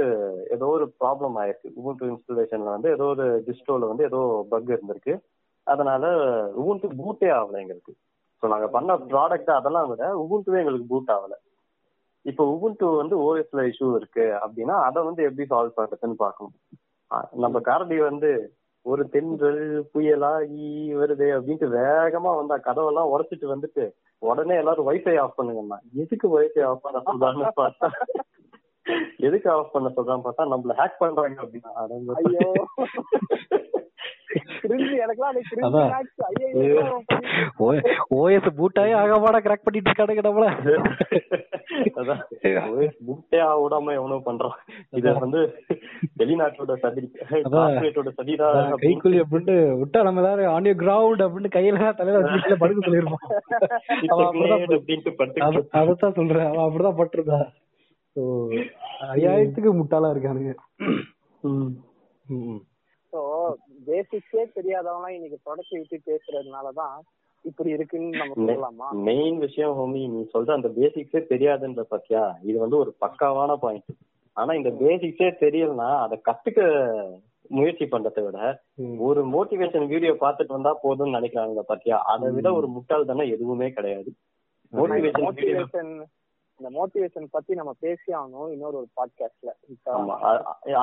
Speaker 2: ஏதோ ஒரு ப்ராப்ளம் ஆயிருக்கு. உபுண்டு இன்ஸ்டலேஷன்ல வந்து ஏதோ ஒரு டிஸ்டோல வந்து ஏதோ பக் இருந்திருக்கு. அதனால உபுண்டு பூட்டே ஆகல எங்களுக்கு. ஸோ நாங்க பண்ண ப்ராடக்ட் அதெல்லாம் விட உபுண்டுவே எங்களுக்கு பூட் ஆகல. இப்போ உபுண்டு வந்து ஓஎஸ்ல இஷ்யூ இருக்கு அப்படின்னா அதை வந்து எப்படி சால்வ் பண்றதுன்னு பார்க்கணும். நம்ம காரடி வந்து ஒரு தென்றல் புயலா ஈ வருது அப்படின்ட்டு வேகமா வந்தா கதவெல்லாம் உடச்சிட்டு வந்துட்டு உடனே எல்லாரும் வைஃபை ஆஃப் பண்ணுங்கம்மா. எதுக்கு வைஃபை ஆஃப் பண்ண சொல்றான்னு பார்த்தா எதுக்கு ஆஃப் பண்ண சொல்றான்னு பார்த்தா நம்மள ஹேக் பண்றாங்க அப்படின்னா
Speaker 3: ஓஎஸ் பூட்டாயே ஆகமாடா கிராக் பண்ணிட்டு இருக்கானுங்க நம்மள.
Speaker 2: அதான். பூட்டே ஆக விடாம எவனோ பண்றான். இத வந்து வெளிநாட்டோட சதி கார்பரேட்டோட சதிடா அப்படின்னு
Speaker 3: கைக்குலி விட்டா நம்ம எல்லாரும் ஆன் யூ கிரவுண்ட் அப்படின்னு கையில தலையில வச்சு படுக்க சொல்லிருப்போம் அவன் அப்படிதான்
Speaker 2: அப்படின்ட்டு படுத்து
Speaker 3: அத- அதத்தான் சொல்றேன். அவன் அப்படிதான் பட்டிருந்தா ஐயாயிரத்துக்கு முட்டாளா இருக்கானுங்க. ம்.
Speaker 1: பேசிக்ஸே தெரியாதவங்க இன்னைக்கு ப்ரொடக்டிவிட்டி பேசுறதுனாலதான் இப்படி இருக்குன்னு நம்ம சொல்லலாமா?
Speaker 2: மெயின் விஷயம் ஹோமி நீ சொல்ற அந்த பேசிக்ஸே தெரியாதுன்ற பத்தியா? இது வந்து ஒரு பக்காவான பாயிண்ட் ஆனா இந்த பேசிக்ஸே தெரியலனா அதை கத்துக்க முயற்சி பண்றதை விட. ஒரு மோட்டிவேஷன் வீடியோ பார்த்துட்டு வந்தா போதும்னு நினைக்கிறாங்க பாத்தியா? அதை விட ஒரு முட்டாள் தானே எதுவுமே கிடையாது. மோட்டிவேஷன்
Speaker 1: இந்த மோட்டிவேஷன் பத்தி நம்ம பேசி ஆகணும் இன்னொரு ஒரு பாட்காஸ்ட்ல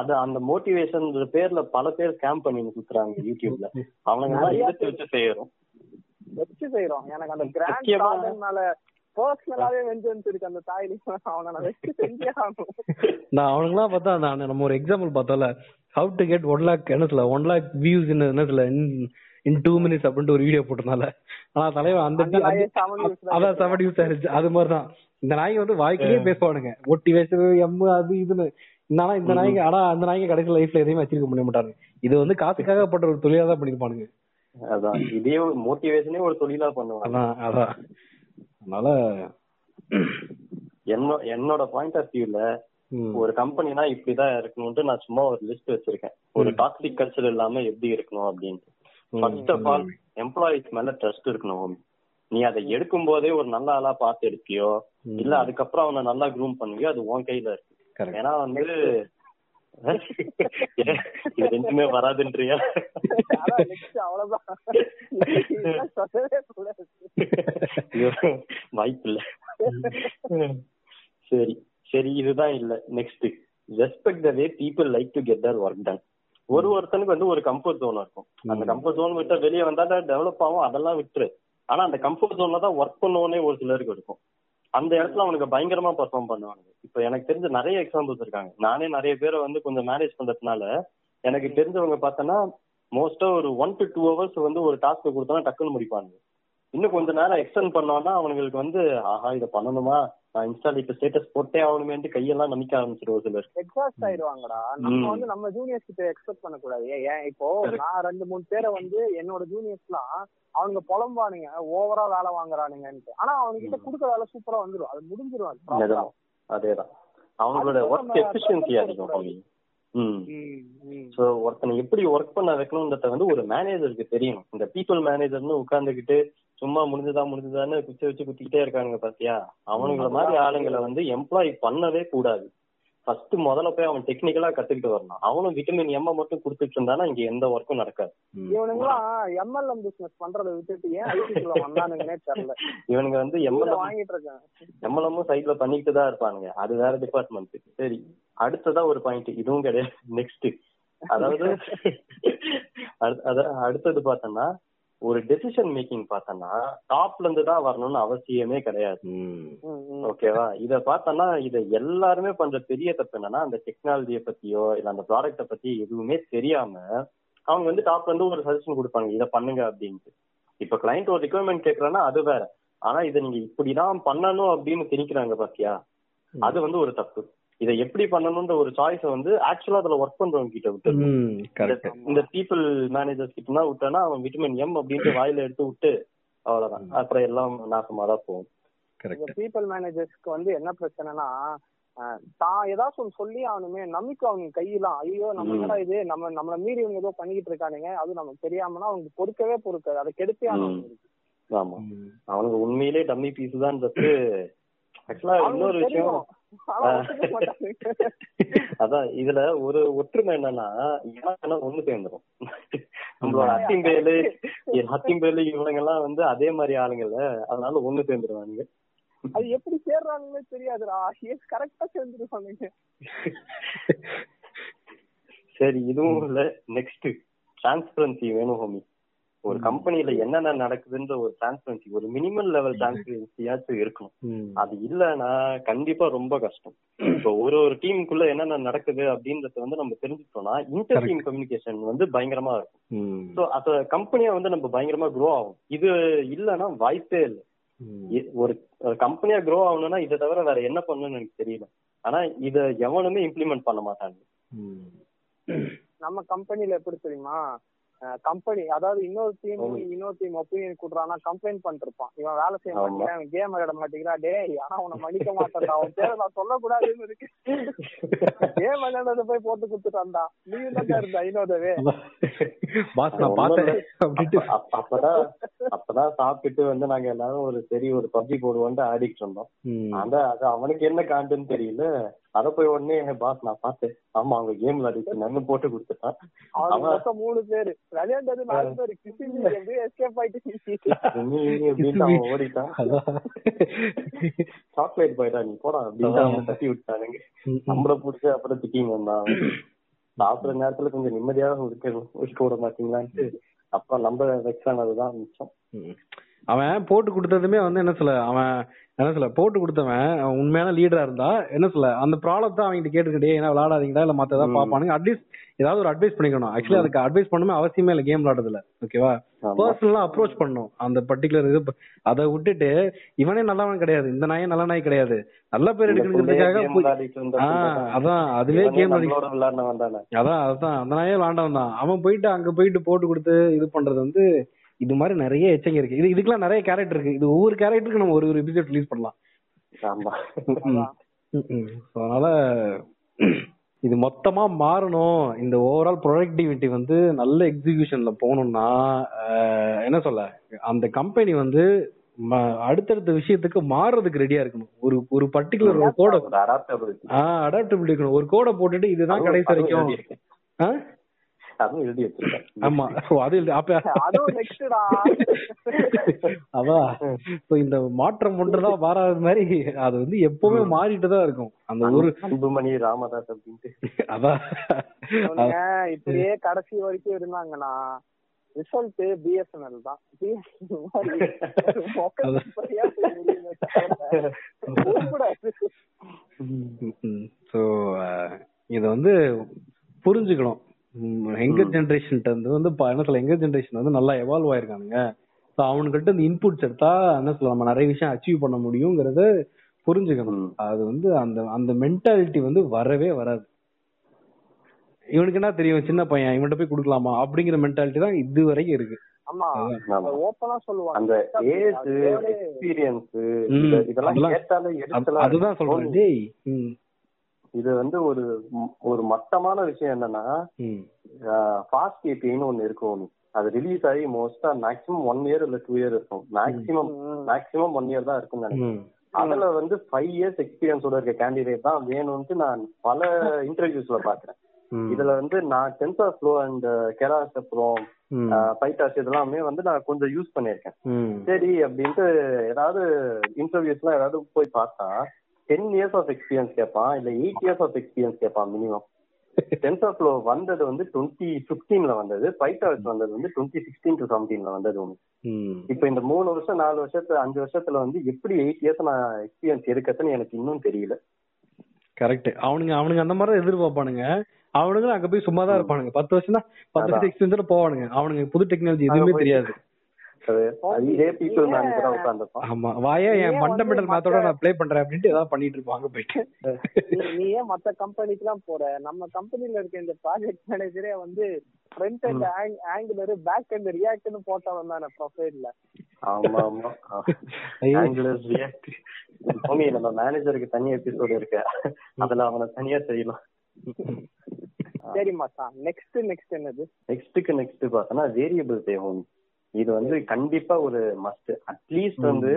Speaker 2: அது அந்த மோட்டிவேஷன் பேர்ல பல பேர் ஸ்கேம் பண்ணி சுத்துறாங்க யூடியூப்ல.
Speaker 1: நிறைய
Speaker 2: எடுத்து வச்சு செய்யறோம்.
Speaker 1: வச்சு செய்யறோம். எனக்கு அந்த கிராண்ட் கார்டன்னால பர்சனலாவே வெஞ்சன்ஸ் இருக்கு. அந்த தாய்லி அவனை நான் வச்சு செஞ்சே ஆகணும்.
Speaker 3: நான் அவனுங்களாம் பார்த்தா நான் நம்ம ஒரு எக்ஸாம்பிள் பார்த்தோம்ல ஹவு டு கெட் ஒன் லேக் என்ன சொல்ல ஒன் லேக் வியூஸ் இன் என்ன சொல்ல இன் டூ மினிட்ஸ் அப்படின்ட்டு ஒரு வீடியோ போட்டிருந்தால. ஆனா தலைவன் அந்த அதான் செவன் யூஸ் ஆயிருச்சு அது மாதிரிதான். இந்த நாய்ங்க வந்து வாய்க்கிலேயே பேசுவானுங்க. மோட்டிவேஷன் எம் அது இதுன்னு. ஆனா இந்த நாய்ங்க ஆனா அந்த நாய்ங்க கடைசி லைஃப்ல எதையும் வச்சிருக்க முடிய மாட்டாங்க இது வந்து காசுக்காக பண்ற ஒரு தொழிலா தான் பண்ணிருப்பானுங்க
Speaker 2: அதான். இதே மோட்டிவேஷனே ஒரு தொழிலா பண்ணுவாங்க.
Speaker 3: அதான் அதான். அதனால
Speaker 2: என்ன என்னோட பாயிண்ட் ஆஃப் வியூல ஒரு கம்பெனினா இப்படிதான் இருக்கணும்ட்டு நான் சும்மா ஒரு லிஸ்ட் வச்சிருக்கேன். ஒரு டாக்ஸிக் கல்ச்சர் இல்லாம எப்படி இருக்கணும் அப்படின்ட்டு. ஃபர்ஸ்ட் ஆஃப் ஆல் எம்ப்ளாயிஸ் மேல ட்ரஸ்ட் இருக்கணும். நீ அதை எடுக்கும் போதே ஒரு நல்ல ஆளா பார்த்து எடுப்பியோ. இல்ல அதுக்கப்புறம் அவனை நல்லா க்ரூம் பண்ணுவியோ அது உன் கையில இருக்கு. ஏன்னா வந்து ரெண்டுமே வராதுன்றியா? வாய்ப்பு இல்ல. சரி சரி இதுதான் இல்ல. Next respect the way people like to get their work done ஒரு ஒருத்தனுக்கு வந்து ஒரு கம்ஃபர்ட் ஜோன் இருக்கும். அந்த கம்ஃபர்ட் ஜோன் விட்டா வெளியே வந்தா தான் டெவலப் ஆகும். அதெல்லாம் விட்டுரு. ஆனா அந்த கம்ஃபர்ட் ஜோன்ல தான் ஒர்க் பண்ணுவோனே ஒரு சிலருக்கு இருக்கும். அந்த இடத்துல அவனுக்கு பயங்கரமா பெர்ஃபார்ம் பண்ணுவாங்க இப்ப எனக்கு தெரிஞ்ச நிறைய எக்ஸாம்பிள்ஸ் இருக்காங்க. நானே நிறைய பேரை வந்து கொஞ்சம் மேனேஜ் பண்றதுனால எனக்கு தெரிஞ்சவங்க பார்த்தோன்னா மோஸ்டா ஒரு ஒன் டு டூ ஹவர்ஸ் வந்து ஒரு டாஸ்க் கொடுத்தா டக்குன்னு முடிப்பாங்க இன்னும் கொஞ்ச நேரம் எக்ஸ்டெண்ட் பண்ணோம்னா அவங்களுக்கு வந்து ஆஹா இதை பண்ணணுமா? நான் இன்ஸ்டால இப்ப ஸ்டேட்டஸ் போட்டே ஆகணுமேன்ட்டு கையெல்லாம் நமிக்க ஆரம்பிச்சிடும் ஒரு சிலர்
Speaker 1: எக்ஸாஸ்ட் ஆயிடுவாங்கடா. நம்ம. வந்து நம்ம ஜூனியர்ஸ் கிட்ட எக்ஸ்பெக்ட் பண்ணக்கூடாது. ஏன், இப்போ நான் ரெண்டு மூணு பேரை வந்து என்னோட ஜூனியர்ஸ்லாம் அவனுங்க புலம்பானுங்க. ஓவரா வேலை வாங்குறானுங்கன்ட்டு. ஆனா அவனுங்க கிட்ட கொடுக்க வேலை சூப்பரா வந்துரும். அது.
Speaker 2: நிஜம். அதேதான். அவங்களோட ஒர்க் எஃபிஷியன்சி அதிகம். சோ ஒருத்தனை எப்படி ஒர்க் பண்ண வைக்கணும்ன்றத வந்து ஒரு மேனேஜருக்கு தெரியணும். இந்த பீப்புள் மேனேஜர்னு உட்கார்ந்துகிட்டு சும்மா முடிஞ்சதா முடிஞ்சதான்னு குச்சி வச்சு குத்திக்கிட்டே இருக்கானுங்க பாத்தியா? அவனுங்கள மாதிரி ஆளுங்களை வந்து எம்ப்ளாய் பண்ணவே கூடாது. ஃபர்ஸ்ட் முதல்ல போய் அவன் டெக்னிக்கலா கத்துக்கிட்டு வரணும். அவனும் விட்டமின் எம் மட்டும் கொடுத்துட்டு இருந்தானா இங்க எந்த ஒர்க்கும் நடக்காது.
Speaker 1: இவனுங்களாம் எம்எல்எம் பிசினஸ் பண்றதை விட்டுட்டு ஏன் ஐடிக்குள்ள வந்தானுங்கன்னே தெரியல.
Speaker 2: இவனுங்க வந்து எம்எல்ஏ
Speaker 1: வாங்கிட்டு இருக்காங்க.
Speaker 2: எம்எல்எம்மும் சைட்ல பண்ணிக்கிட்டு தான் இருப்பானுங்க. அது வேற டிபார்ட்மெண்ட் சரி அடுத்ததா ஒரு பாயிண்ட் இதுவும் கிடையாது. நெக்ஸ்ட் அதாவது அடுத்த- அத- அடுத்தது பார்த்தோம்னா ஒரு டெசிஷன் மேக்கிங் பார்த்தோம்னா டாப்ல இருந்து தான் வரணும்னு அவசியமே கிடையாது. ஓகேவா? இத பார்த்தோம்னா இத எல்லாருமே பண்ற பெரிய தப்பு என்னன்னா அந்த டெக்னாலஜியை பத்தியோ இல்ல அந்த ப்ராடக்ட்ட பத்தி எதுவுமே தெரியாம அவங்க வந்து டாப்ல இருந்து ஒரு சஜஷன் கொடுப்பாங்க இத பண்ணுங்க அப்படின்ட்டு. இப்ப கிளைண்ட் ஒரு ரிக்வயர்மெண்ட் கேக்குறான்னா அது வேற. ஆனா இதை நீங்க இப்படிதான் பண்ணணும் அப்படின்னு திணிக்கிறாங்க பாத்தியா? அது வந்து ஒரு தப்பு. இதை எப்படி பண்ணணும்ன்ற ஒரு சாய்ஸை வந்து ஆக்சுவலா அதுல ஒர்க் பண்றவங்க கிட்ட விட்டு. இந்த பீப்புள் மேனேஜர்ஸ் கிட்ட தான் விட்டோம்னா அவன் விட்டமின் எம் அப்படின்ட்டு வாயில எடுத்து விட்டு அவ்வளவுதான். அப்புறம் எல்லாம் நாசமா தான் போகும்.
Speaker 1: பீப்புள் மேனேஜர்ஸ்க்கு வந்து என்ன பிரச்சனைனா தான் ஏதாச்சும் சொல்லி அவனுமே நம்பிக்கை அவனுக்கு கையெல்லாம் ஐயோ நம்ம. என்னடா இது? நம்ம நம்மள மீறி இவங்க ஏதோ பண்ணிக்கிட்டு இருக்கானுங்க அது நமக்கு தெரியாமனா அவனுக்கு பொறுக்கவே பொறுக்காது. அதை கெடுத்தே
Speaker 2: ஆமா. அவனுக்கு உண்மையிலே டம்மி பீஸ் தான் ஆக்சுவலா இன்னொரு விஷயம் அதான் இதுல ஒரு ஒற்றுமை என்னன்னா ஏன்னா ஒண்ணு சேர்ந்துரும். நம்மளோட ஹத்திம்பேலு ஹத்திம்பேலு இவனுங்க எல்லாம் வந்து அதே மாதிரி ஆளுங்கல்ல அதனால ஒண்ணு சேர்ந்துருவானுங்க
Speaker 1: அது எப்படி சேர்றாங்கன்னே தெரியாதுடா. கரெக்டா சேர்ந்துருவானுங்க.
Speaker 2: சரி இதுவும் இல்ல. நெக்ஸ்ட் டிரான்ஸ்பரன்சி வேணும் ஹோமி ஒரு கம்பெனில என்னென்ன நடக்குதுன்ற ஒரு டிரான்ஸ்பரன்சி ஒரு மினிமம் லெவல் டிரான்ஸ்பரன்சியாச்சும் இருக்கணும்
Speaker 3: ம்.
Speaker 2: அது இல்லைன்னா கண்டிப்பா ரொம்ப கஷ்டம். இப்போ ஒரு ஒரு டீமுக்குள்ள என்னென்ன நடக்குது அப்படின்றத வந்து நம்ம தெரிஞ்சுக்கிட்டோம்னா இன்டர் டீம் கம்யூனிகேஷன் வந்து பயங்கரமா இருக்கும். ஸோ அத கம்பெனியா வந்து நம்ம பயங்கரமா க்ரோ ஆகும். இது இல்லைன்னா வாய்ப்பே இல்லை. ஒரு கம்பெனியா க்ரோ ஆகணும்னா இதை தவிர வேற என்ன பண்ணணும்னு எனக்கு தெரியல. ஆனா இத எவனுமே இம்ப்ளிமெண்ட் பண்ண மாட்டாங்க.
Speaker 1: நம்ம கம்பெனில எப்படி தெரியுமா? கம்பெனி அதாவது இன்னொரு டீம். இன்னொரு டீம் ஒப்பீனியன் கொடுறானா கம்ப்ளைண்ட் பண்ணிட்டு இருப்பான் இவன் வேலை செய்ய. மாட்டேங்கிறான் இவன் கேம் விளையாட மாட்டேங்கிறா டேய் ஆனா உன்னை மன்னிக்க மாட்டேன்டா. அவன் பேரை நான் சொல்லக்கூடாதுன்னு இருக்கு. கேம் விளையாடுறத போய் போட்டு கொடுத்துட்டான்டா நீ தான் இருந்த ஐநோதவே
Speaker 2: அப்பதான் அப்பதான் சாப்பிட்டுட்டு வந்து நாங்க எல்லாரும் ஒரு சரி ஒரு பப்ஜி போடுவோம்ட்டு ஆடிட்டு இருந்தோம். அந்த அது அவனுக்கு என்ன காண்டுன்னு தெரியல. அத போய் உடனே பாஸ் நான் பார்த்தேன். ஆமா அவங்க கேம்ல அடிச்சு நம்ம போட்டு கொடுத்துட்டான். அவன்
Speaker 1: மூணு பேரு. விளையாண்டது நாலு பேரு. கிசி எப்படியே எஸ்கேப் ஆயிட்டு?
Speaker 2: நீ நீ அப்படின்ட்டு அவன் ஓடிட்டான். சாக்லேட் பாய்டா நீ போடா அப்படின்னு அவன் தட்டி விட்டானுங்க. நம்மள புடிச்சு அப்புறம் திட்டிங்க வந்தான். சாப்பிடுற நேரத்துல கொஞ்சம் நிம்மதியாக இருக்கணும் இருக்க விட மாட்டீங்களான்ட்டு. அப்ப நம்ம வெக்ஸ் ஆனதுதான் மிச்சம்.
Speaker 3: அவன் போட்டு கொடுத்ததுமே வந்து என்ன சொல்ல அவன் என்ன சொல்ல போட்டு கொடுத்தவன் உண்மையான லீடரா இருந்தா என்ன சொல்ல அந்த ப்ராப்ளம் தான் அவங்க கேட்டுக்கிட்டே ஏன்னா விளையாடாதீங்களா இல்ல மத்த ஏதாவது. பாப்பானுங்க அட்லீஸ்ட் ஏதாவது ஒரு அட்வைஸ் பண்ணிக்கணும். ஆக்சுவலி அதுக்கு அட்வைஸ் பண்ணுமே அவசியமே இல்ல கேம் விளையாடுறதுல. ஓகேவா. பர்சனலா அப்ரோச் பண்ணணும். அந்த பர்டிகுலர் இது அதை விட்டுட்டு இவனே நல்லவன் கிடையாது. இந்த நாயே நல்ல நாய் கிடையாது. நல்ல பேர் எடுக்கணுங்கிறதுக்காக
Speaker 2: புள்ளையே game
Speaker 3: போய்
Speaker 2: விளையாடிட்டு இருந்த
Speaker 3: ஆ,
Speaker 2: புள்ளை தான்.
Speaker 3: அதான் அதுவே கேம் அதான் அதான் அந்த நாயே விளாண்டவன் தான். அவன் போயிட்டு அங்க போயிட்டு போட்டு கொடுத்து இது பண்றது வந்து இது மாதிரி நிறைய எச்சங்க இருக்கு. இது இதுக்கெல்லாம் நிறைய கேரக்டர் இருக்கு. இது ஒவ்வொரு கேரக்டருக்கு நம்ம ஒரு ஒரு எபிசோட் ரிலீஸ் பண்ணலாம். அதனால இது மொத்தமா மாறணும். இந்த ஓவரால் ப்ரொடக்டிவிட்டி வந்து நல்ல எக்ஸிகியூஷன்ல போகணும்னா என்ன சொல்ல? அந்த கம்பெனி வந்து அடுத்தடுத்த விஷயத்துக்கு மாறுறதுக்கு ரெடியா இருக்கணும். ஒரு ஒரு பர்டிகுலர் ஒரு கோட அடாப்டபிலிட்டி இருக்கணும். ஒரு கோடை போட்டுட்டு இதுதான் கடைசி வரைக்கும்.
Speaker 2: எழுதி? அதுவும் எழுதி வச்சிருக்கேன்
Speaker 3: ஆமா அது இல்ல. அப்ப
Speaker 1: அதுவும்
Speaker 3: அதான் So, இந்த மாற்றம் ஒன்றுதான் மாறாத மாதிரி அது வந்து எப்பவுமே மாறிட்டு தான் இருக்கும். அந்த ஒரு
Speaker 2: அன்புமணி ராமதாஸ் அப்படின்ட்டு.
Speaker 3: அதான்
Speaker 1: இப்படியே கடைசி வரைக்கும் இருந்தாங்கன்னா ரிசல்ட் பிஎஸ்என்எல் தான்.
Speaker 3: ஸோ இத வந்து புரிஞ்சுக்கணும். எங்க ஜென்ரேஷன் வந்து என்ன சொல்ல எங்க ஜென்ரேஷன் வந்து நல்லா எவால்வ் ஆயிருக்கானுங்க. ஸோ அவனுக்கிட்ட இந்த இன்புட்ஸ் எடுத்தா என்ன சொல்ல நம்ம நிறைய விஷயம் அச்சீவ் பண்ண முடியுங்கிறத புரிஞ்சுக்கணும். அது வந்து அந்த அந்த மென்டாலிட்டி வந்து வரவே வராது. இவனுக்கு என்ன தெரியும் சின்ன பையன் இவன்கிட்ட போய் கொடுக்கலாமா? அப்படிங்கிற மென்டாலிட்டி தான் இது வரைக்கும் இருக்கு.
Speaker 1: ஆமா.
Speaker 2: ஆமா.
Speaker 1: ஓப்பனா சொல்லுவாங்க.
Speaker 2: அந்த ஏஜ் எக்ஸ்பீரியன்ஸ் இதெல்லாம் கேட்டாலே
Speaker 3: அதுதான். சொல்றேன். டேய்
Speaker 2: இது வந்து ஒரு ஒரு மட்டமான விஷயம் என்னன்னா ஃபாஸ்ட் ஏபின்னு ஒன்னு இருக்கும் அது ரிலீஸ் ஆகி மோஸ்டா மேக்ஸிமம் ஒன் இயர் இல்ல டூ இயர் இருக்கும். மேக்ஸிமம். மேக்ஸிமம் ஒன் இயர் தான் இருக்கும்னு நினைக்கிறேன்.
Speaker 3: ம்,
Speaker 2: அதுல வந்து ஃபைவ் இயர்ஸ் எக்ஸ்பீரியன்ஸோட இருக்க கேண்டிடேட் தான் வேணும்ட்டு நான் பல இன்டர்வியூஸ்ல பாக்குறேன். இதுல வந்து நான் டென்சர் ஃப்ளோ அண்ட் கெராஸ் அப்புறம் பைட்டாஸ் இதெல்லாமே வந்து நான் கொஞ்சம் யூஸ் பண்ணியிருக்கேன்.
Speaker 3: ம்,
Speaker 2: சரி அப்படின்ட்டு ஏதாவது இன்டர்வியூஸ்லாம் ஏதாவது போய் பார்த்தா டென் இயர்ஸ் ஆஃப் எக்ஸ்பீரியன்ஸ் கேட்பான் இல்ல எயிட் இயர்ஸ் ஆஃப் எக்ஸ்பீரியன்ஸ் கேட்பான் மினிமம் டென்சர் ஃப்ளோ வந்தது வந்து டுவெண்ட்டி பிப்டீன்ல வந்தது பைத்தாஸ் வந்தது வந்து டுவெண்ட்டி சிக்ஸ்டீன் டு செவன்டீன்ல வந்தது ஒன்று. இப்போ இந்த மூணு வருஷம் நாலு வருஷத்துல அஞ்சு வருஷத்துல வந்து எப்படி எயிட் இயர்ஸ் நான் எக்ஸ்பீரியன்ஸ் இருக்குதுன்னு எனக்கு இன்னும் தெரியல.
Speaker 3: கரெக்ட் அவனுங்க அவனுங்க அந்த மாதிரி எதிர்பார்ப்பானுங்க. அவனுங்களும் அங்க போய் சும்மா தான் இருப்பானுங்க. பத்து வருஷம் தான் பத்து வருஷம் எக்ஸ்பீரியன்ஸ் போவானுங்க. அவனுங்க புது டெக்னாலஜி எதுவுமே தெரியாது. ஆமா வாயா
Speaker 1: ஏன்
Speaker 3: என்
Speaker 1: வந்து
Speaker 3: ஃபண்டமெண்டல்
Speaker 1: மத்த-
Speaker 3: மேத்தோட நான் ப்ளே பண்றேன் அப்படின்ட்டு ஏதாவது பண்ணிட்டு இருப்பாங்க போயிட்டு.
Speaker 1: நீ- ஏன் மத்த கம்பெனிக்கு எல்லாம் போற? நம்ம கம்பெனில இருக்க இந்த ப்ராஜெக்ட் மேனேஜரே வந்து front and Angular back and ரியாக்ட்னு போட்டவன் தானே ப்ரொஃபைல்ல
Speaker 2: ஆமா ஆமா. ஆங்குலர் ரியாக்ட் ஓமி நம்ம மேனேஜருக்கு தனி எபிசோடு இருக்கு. அதுல அவனை தனியா செய்யலாம்
Speaker 1: சரி மச்சான் நெக்ஸ்ட் நெக்ஸ்ட் என்னது?
Speaker 2: நெக்ஸ்ட்டுக்கு நெக்ஸ்ட் பார்த்தோன்னா வேரியபிள் தேவை இது வந்து கண்டிப்பா ஒரு மஸ்ட் அட்லீஸ்ட் வந்து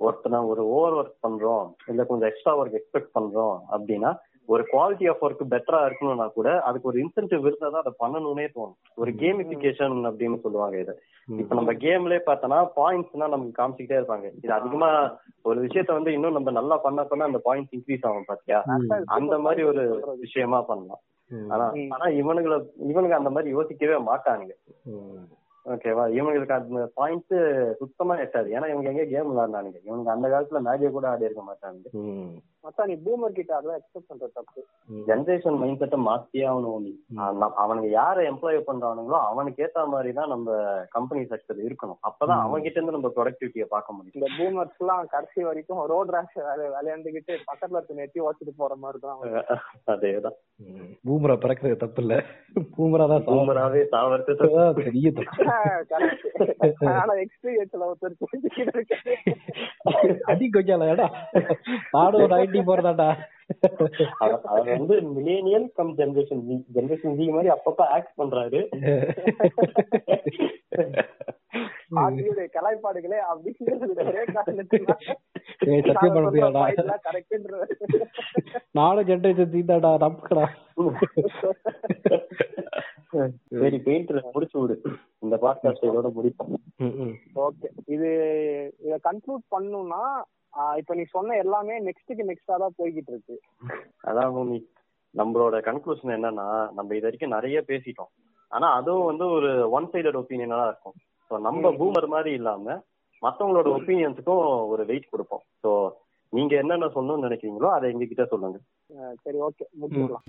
Speaker 2: ஒருத்தனை ஒரு ஓவர் ஒர்க் பண்றோம். இல்ல கொஞ்சம் எக்ஸ்ட்ரா ஒர்க் எக்ஸ்பெக்ட் பண்றோம் அப்படின்னா ஒரு குவாலிட்டி ஆஃப் ஒர்க் பெட்டரா இருக்கணும்னா கூட அதுக்கு ஒரு இன்சென்டிவ் இருந்தா தான் அதை பண்ணணும்னே தோணும். ஒரு கேமிபிகேஷன் அப்படின்னு சொல்லுவாங்க இது. இப்ப நம்ம கேம்லயே பார்த்தோம்னா பாயிண்ட்ஸ்னா நமக்கு காமிச்சிக்கிட்டே இருப்பாங்க. இது அதிகமா ஒரு விஷயத்த வந்து இன்னும் நம்ம நல்லா பண்ண பண்ண அந்த பாயிண்ட்ஸ் இன்க்ரீஸ் ஆகும் பாத்தியா? அந்த மாதிரி ஒரு விஷயமா பண்ணலாம். ஆனா ஆனா இவனுங்களை இவனுங்க அந்த மாதிரி யோசிக்கவே மாட்டானுங்க. ஓகேவா இவங்களுக்கு அந்த பாயிண்ட் சுத்தமா எட்டாது. ஏன்னா இவங்க எங்க கேம் விளையாடுனானுங்க. இவங்க அந்த காலத்துல மேஜிக் கூட ஆடி இருக்க மாட்டாங்க
Speaker 3: ம்.
Speaker 1: மச்சான் நீ பூமர் கிட்ட அதெல்லாம் எக்ஸ்பெக்ட் பண்ற தப்பு.
Speaker 2: ஜென்ரேஷன் மைண்ட் செட்டை மாத்தியே ஆகணும் only. ஆனா, அவனுங்க யாரை எம்ப்ளாய் பண்றானுங்களோ அவனுக்கு ஏத்த மாதிரி தான் நம்ம கம்பெனி செக்டர் இருக்கணும். அப்பதான் அவங்க கிட்ட இருந்து நம்ம ப்ரொடக்டிவிட்டியை பார்க்க முடியும்.
Speaker 1: இந்த பூமர்ஸ் எல்லாம் கடைசி வரைக்கும் ரோட் ரேஷ் விளையாண்டுகிட்டு பக்கத்துல இருக்க நெட்டி வச்சுட்டு போற மாதிரி தான்
Speaker 2: அதேதான்.
Speaker 3: பூமரா பிறக்கிறது தப்பு இல்ல பூமரா தான் சாவறது.
Speaker 2: பூமராவே தாவரத்தை
Speaker 3: அதான் பெரிய தப்பு.
Speaker 1: ஆனா எக்ஸ்பீரியன்ஸ்ல ஒருத்தர்.
Speaker 3: அடி கொய்யாலடா நானும் ஒரு ஐடி போறதாடா?
Speaker 2: அவ- அவர் வந்து millennial cum generation Z generation Z மாதிரி அப்பப்ப ஆக்ட் பண்றாரு.
Speaker 1: ஆகியோடைய கலாய்ப்பாடுகளே கரெக்ட்ன்றது
Speaker 3: நானும் ஜென்ரேஷன் தீந்தாடா நம்புக்கடா
Speaker 2: சரி. பெயிண்டர் முடிச்சு விடு. இந்த பாட்காஸ்ட் இதோட முடிப்போம்.
Speaker 1: ஓகே. இது இத கன்க்ளூட் பண்ணணும்னா ஆஹ் இப்ப நீ சொன்ன எல்லாமே நெக்ஸ்ட்டுக்கு நெக்ஸ்டா தான் போய்கிட்டு இருக்கு.
Speaker 2: அதான் பூமி. நம்மளோட கன்க்ளூஷன் என்னன்னா நம்ம இது வரைக்கும் நிறைய பேசிட்டோம். ஆனா அதுவும் வந்து ஒரு ஒன் சைடட் ஒப்பீனியனா தான் இருக்கும். ஸோ நம்ம பூமர் மாதிரி இல்லாம மத்தவங்களோட ஒப்பீனியன்ஸுக்கும் ஒரு வெயிட் கொடுப்போம். ஸோ நீங்க என்னென்ன சொல்லணும்னு நினைக்கிறீங்களோ அதை எங்ககிட்ட சொல்லுங்க.
Speaker 1: சரி ஓகே முடிச்சுக்கலாம்.